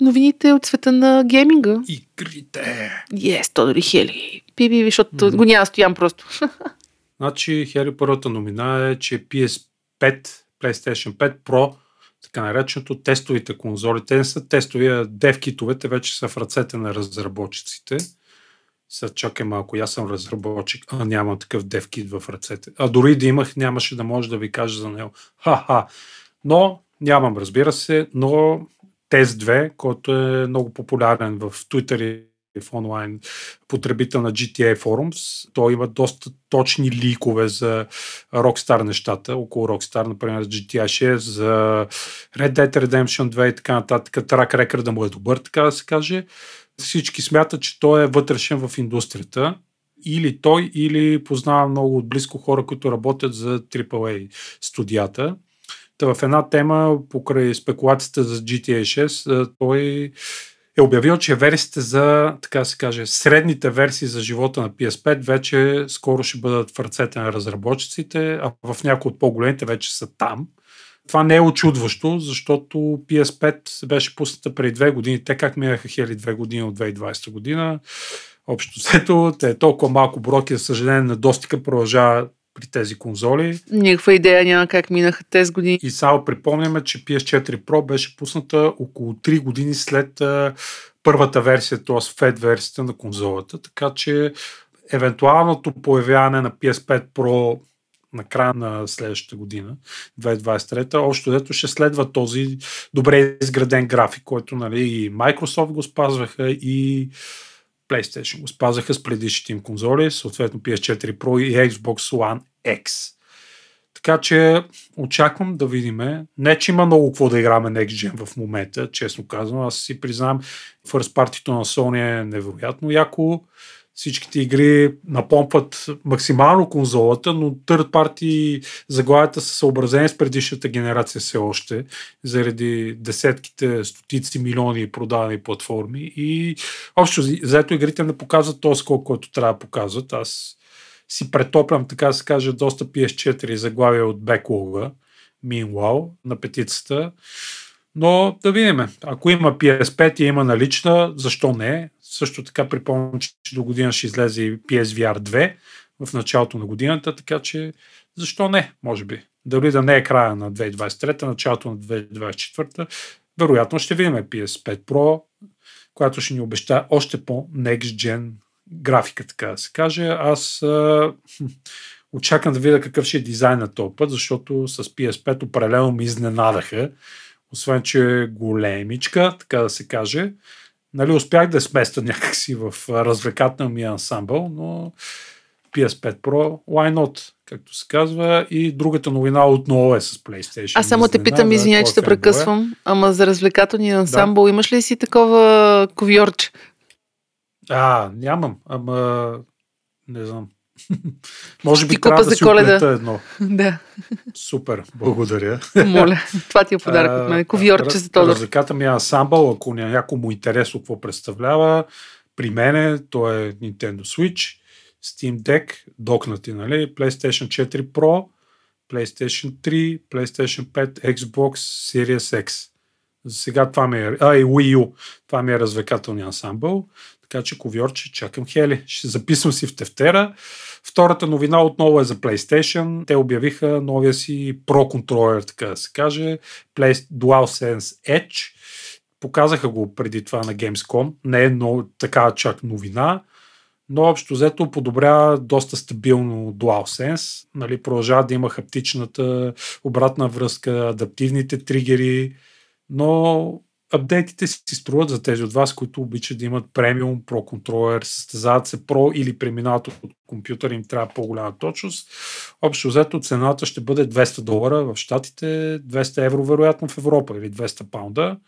новините от света на гейминга. Игрите. Yes, Тодори Хели. Пиби, защото Мгм. го няма стоям просто. [laughs] Значи, Хери, първата новина е, че PS5, PlayStation 5 Pro, така нареченото тестовите конзоли, те не са тестови, девкитовете вече са в ръцете на разработчиците. Сега чакай малко, аз съм разработчик, а нямам такъв девкит в ръцете. А дори да имах, нямаше да може да ви кажа за него. Ха-ха. Но, нямам, разбира се, но Тест 2, който е много популярен в Twitter и в онлайн потребител на GTA Forums. Той има доста точни ликове за Rockstar нещата, около Rockstar, например за GTA 6, за Red Dead Redemption 2 и така нататък. Трак рекърда му е добър, така да се каже. Всички смятат, че той е вътрешен в индустрията. Или той, или познавам много отблизко хора, които работят за AAA студията. В една тема, покрай спекулацията за GTA 6, той е обявил, че версиите за, така се каже, средните версии за живота на PS5 вече скоро ще бъдат в ръцете на разработчиците, а в някои от по-големите вече са там. Това не е очудващо, защото PS5 беше пусната преди две години. Те как минаха хели две години от 2020 година. Общо взето, те е толкова малко бройки, за съжаление, на достига продължава при тези конзоли. Никаква идея няма как минаха тези години. И само припомняме, че PS4 Pro беше пусната около 3 години след а, първата версия, т.е. FAT версията на конзолата, така че евентуалното появяване на PS5 Pro на края на следващата година, 2023, общо дето ще следва този добре изграден график, който нали, и Microsoft го спазваха и PlayStation го спазваха с предишните им конзоли, съответно PS4 Pro и Xbox One X. Така че очаквам да видим. Не, че има много какво да играме Next Gen в момента, честно казвам. Аз си признавам, First Party на Sony е невероятно яко. Всичките игри напомпват максимално конзолата, но Third Party заглавията са съобразени с предишната генерация все още, заради десетките, стотици милиони продадени платформи и общо заето игрите не показват този скок, който трябва да показват. Аз си претоплям, така се каже, доста PS4 заглавия от беклога, Meanwhile, на петицата. Но да видим. Ако има PS5 и има налична, защо не? Също така припомням, че до година ще излезе и PSVR 2 в началото на годината, така че защо не, може би. Дори да не е края на 2023, началото на 2024, вероятно ще видим PS5 Pro, която ще ни обеща още по-next gen графика, така да се каже. Аз а, очаквам да видя какъв ще е дизайн на този път, защото с PS5 определено ми изненадаха. Освен, че е големичка, така да се каже. Нали, успях да сместа някакси в развлекателния ансамбъл, но PS5 Pro, why not, както се казва. И другата новина отново е с PlayStation. Аз само те питам, извиняй, че те прекъсвам, ама за развлекателния ансамбъл да. имаш ли си такова ковьорче? А, нямам, ама не знам. [laughs] Може би Ти трябва да за си Коледа. едно. [laughs] да, Супер, благодаря. [laughs] моля. Това ти е подарък от мен. Ковьорче за Тодор. Развлеката ми е ансамбъл, ако някой му интересно какво представлява, при мене то е Nintendo Switch, Steam Deck, докнати, нали, PlayStation 4 Pro, PlayStation 3, PlayStation 5, Xbox Series X. За сега това ми е... А, и Wii U. Това ми е развлекателния ансамбъл. Така че, ковьорче, чакам Хели. Ще записвам си в тефтера. Втората новина отново е за PlayStation. Те обявиха новия си Pro контролер, така да се каже, DualSense Edge. Показаха го преди това на Gamescom. Не е но, така чак новина, но общо взето подобрява доста стабилно DualSense. Нали, продължава да има хаптичната обратна връзка, адаптивните тригери, но апдейтите си струват за тези от вас, които обичат да имат премиум Pro контролер, състезават се Pro или преминават от компютър, им трябва по-голяма точност. Общо взето цената ще бъде 200 долара в Штатите, 200 евро вероятно в Европа или 200 паунда.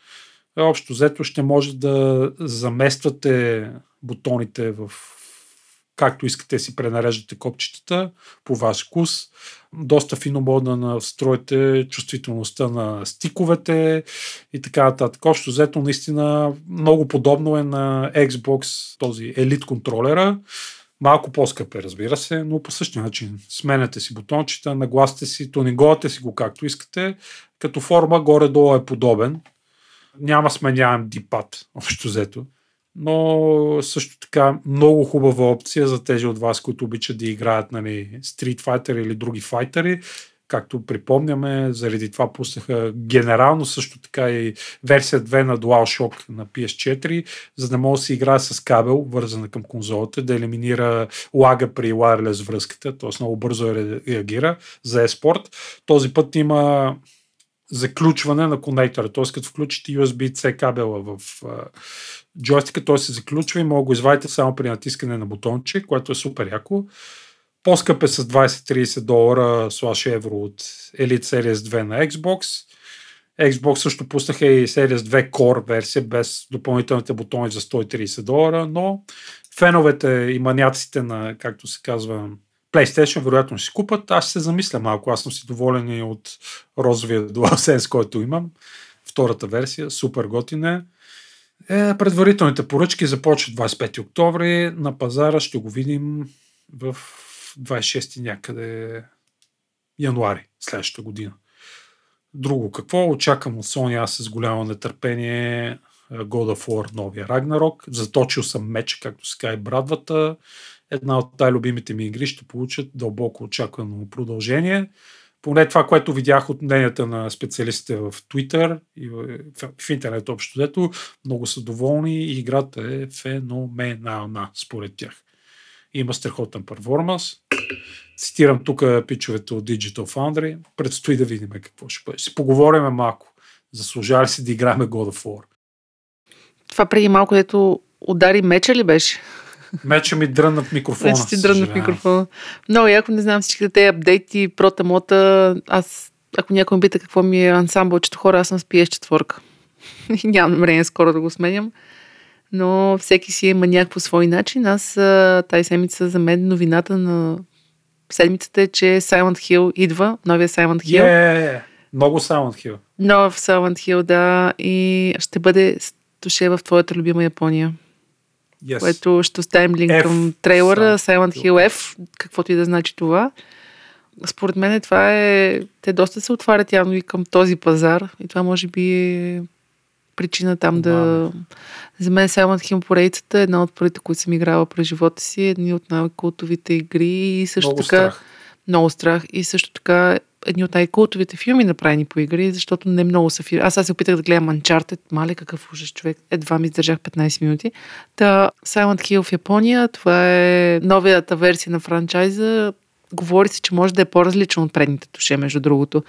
Общо взето ще може да замествате бутоните в както искате си пренареждате копчетата по ваш вкус. Доста фино може да настроите чувствителността на стиковете и така нататък. Общо взето наистина много подобно е на Xbox този елит контролера. Малко по-скъп е, разбира се, но по същия начин. Сменяте си бутончета, нагласите си, тонинговате си го както искате. Като форма горе-долу е подобен. Няма сменяем дипад, общо взето но също така много хубава опция за тези от вас, които обичат да играят нали, Street Fighter или други файтери. Както припомняме, заради това пуснаха генерално също така и версия 2 на DualShock на PS4, за да може да се играе с кабел, вързана към конзолата, да елиминира лага при wireless връзката, т.е. много бързо реагира за еспорт. Този път има заключване на конектора, т.е. като включите USB-C кабела в джойстика, той се заключва и мога го извадите само при натискане на бутонче, което е супер яко. По-скъп е с 20-30 долара слаш евро от Elite Series 2 на Xbox. Xbox също пуснаха и Series 2 Core версия без допълнителните бутони за 130 долара, но феновете и маняците на, както се казва, PlayStation вероятно ще си купат. Аз ще се замисля малко. Аз съм си доволен и от розовия [laughs] DualSense, който имам. Втората версия, супер готина. Е, предварителните поръчки започват 25 октомври. На пазара ще го видим в 26 някъде януари следващата година. Друго какво? Очаквам от Sony аз с голямо нетърпение е, God of War новия Ragnarok. Заточил съм меч, както се казва, брадвата. Една от най-любимите ми игри ще получат дълбоко очаквано продължение поне това, което видях от мненията на специалистите в Twitter и в, в интернет общо дето, много са доволни и играта е феноменална според тях. Има страхотен перформанс. Цитирам тук пичовете от Digital Foundry. Предстои да видим какво ще бъде. Си поговорим малко. Заслужава ли си да играме God of War? Това преди малко, дето удари меча ли беше? Меча ми дрънна в микрофона. Меча ти дрънна в микрофона. Много яко не знам всичките тези апдейти, прота, мота. Аз, ако някой ме пита какво ми е ансамбълчето хора, аз съм с PS4. И [laughs] нямам намерение скоро да го сменям. Но всеки си има някакво свой начин. Аз тази седмица за мен новината на седмицата е, че Silent Hill идва, новия Silent Hill. Yeah, много Silent Hill. Нов Silent Hill, да. И ще бъде душе в твоята любима Япония. Yes. Което ще оставим линк F. към трейлера Silent Hill F, каквото и да значи това. Според мен това е... Те доста се отварят явно и към този пазар и това може би е причина там да... За мен Silent Hill поредицата е една от първите, които съм играла през живота си, едни от най-култовите игри и също много така... Страх. Много страх. И също така едни от най-култовите филми, направени по игри, защото не много са филми. Аз сега се опитах да гледам Uncharted, мале какъв ужас човек. Едва ми издържах 15 минути. Та Silent Hill в Япония, това е новията версия на франчайза. Говори се, че може да е по-различен от предните туше, между другото.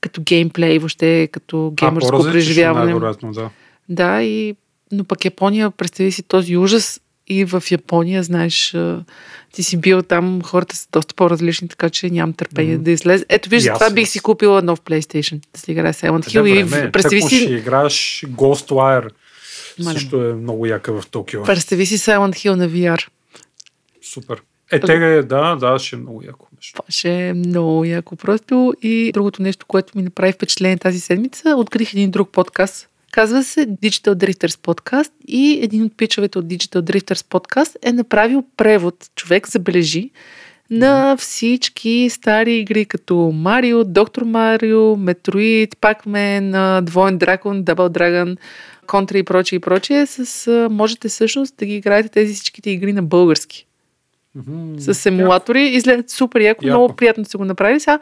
Като геймплей, въобще като геймърско преживяване. Да. да, и но пък Япония, представи си този ужас и в Япония, знаеш, ти си бил там, хората са доста по-различни, така че нямам търпение mm-hmm. да излезе. Ето виж, това бих си купила нов PlayStation, да си играе Silent Hill. и представи си... ще играеш Ghostwire, Мале. също е много яка в Токио. Представи си Silent Hill на VR. Супер. Е, тега, да, да, ще е много яко. Това ще е много яко просто. И другото нещо, което ми направи впечатление тази седмица, открих един друг подкаст, Казва се Digital Drifters Podcast и един от пичовете от Digital Drifters Podcast е направил превод, човек забележи, на всички стари игри, като Марио, Доктор Марио, Метроид, Пакмен, Двоен Дракон, Дабл Драгон, Контра и прочее и прочее. С, можете всъщност да ги играете тези всичките игри на български. Мгм. С емулатори. Изглеждат супер яко, Яко. много приятно са го направили. Сега,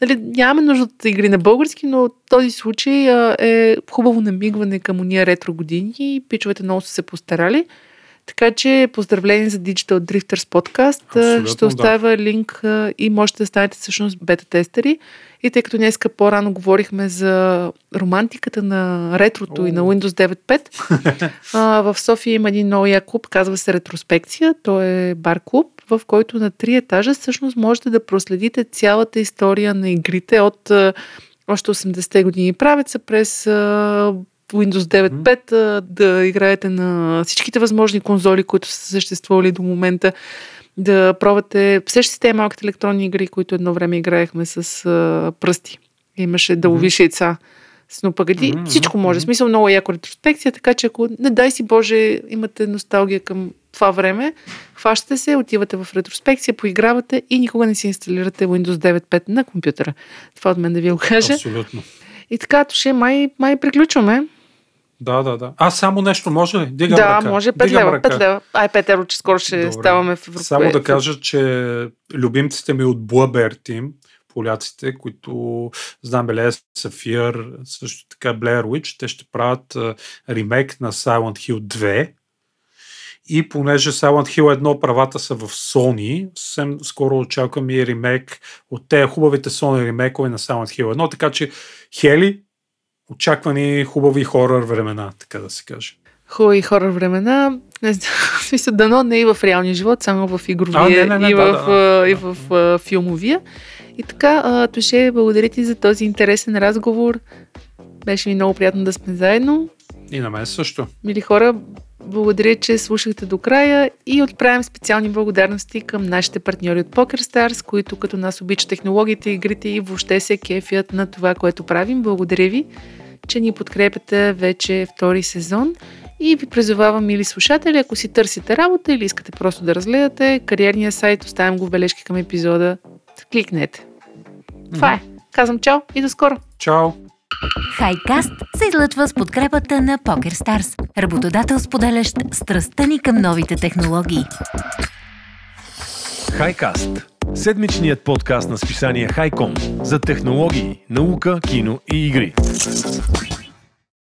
нали, нямаме нужда от игри на български, но този случай а, е хубаво намигване към уния ретро години и пичовете много са се постарали. Така че поздравление за Digital Drifters подкаст. Абсолютно, Ще оставя линк а, и можете да станете всъщност бета-тестери. И тъй като днеска по-рано говорихме за романтиката на ретрото и на О. Windows 9.5, [laughs] а, в София има един много як клуб, казва се Ретроспекция. Той е бар-клуб, в който на три етажа всъщност можете да проследите цялата история на игрите от още 80-те години правят се през Windows 9.5, а, да играете на всичките възможни конзоли, които са съществували до момента, да пробвате същите тези малките електронни игри, които едно време играехме с а, пръсти. Имаше да ловиш яйца с нопагади. Мгм, Всичко може. В смисъл много яко ретроспекция, така че ако не дай си Боже имате носталгия към това време, хващате се, отивате в ретроспекция, поигравате и никога не си инсталирате Windows 9.5 на компютъра. Това от мен да ви го кажа. Абсолютно. И така, туше, май, май приключваме. Да, да, да. А, само нещо може ли? Дигам да, ръка. може 5 Дигам лева. ръка. 5 лева. Ай, 5 евро, че скоро ще Добре. ставаме в Европа. Само да кажа, че любимците ми от Blubber Team, поляците, които знам Белея Сафир, също така Blair Witch, те ще правят ремейк на Silent Hill 2. И понеже Silent Hill 1 правата са в Sony, съвсем скоро очаквам и ремейк от те хубавите Sony ремейкове на Silent Hill 1, така че Хели, очаквани хубави хорър времена, така да се каже. Хубави хора времена. Не знам, [laughs] смисъл, дано не и в реалния живот, само в игровия А, не, не, не, и, да, в, да, а, и да. в а, филмовия. И така, а, Тоше, благодаря ти за този интересен разговор. Беше ми много приятно да сме заедно. И на мен също. Мили хора, благодаря, че слушахте до края и отправям специални благодарности към нашите партньори от PokerStars, които като нас обичат технологиите, игрите и въобще се кефят на това, което правим. Благодаря ви, че ни подкрепяте вече втори сезон. И ви призовавам, мили слушатели, ако си търсите работа или искате просто да разгледате, кариерния сайт, оставям го в бележки към епизода. Кликнете. Това е. Казвам чао и до скоро! Чао! Хайкаст се излъчва с подкрепата на PokerStars, работодател споделящ страстта ни към новите технологии. Хайкаст. Седмичният подкаст на списание Хайком за технологии, наука, кино и игри.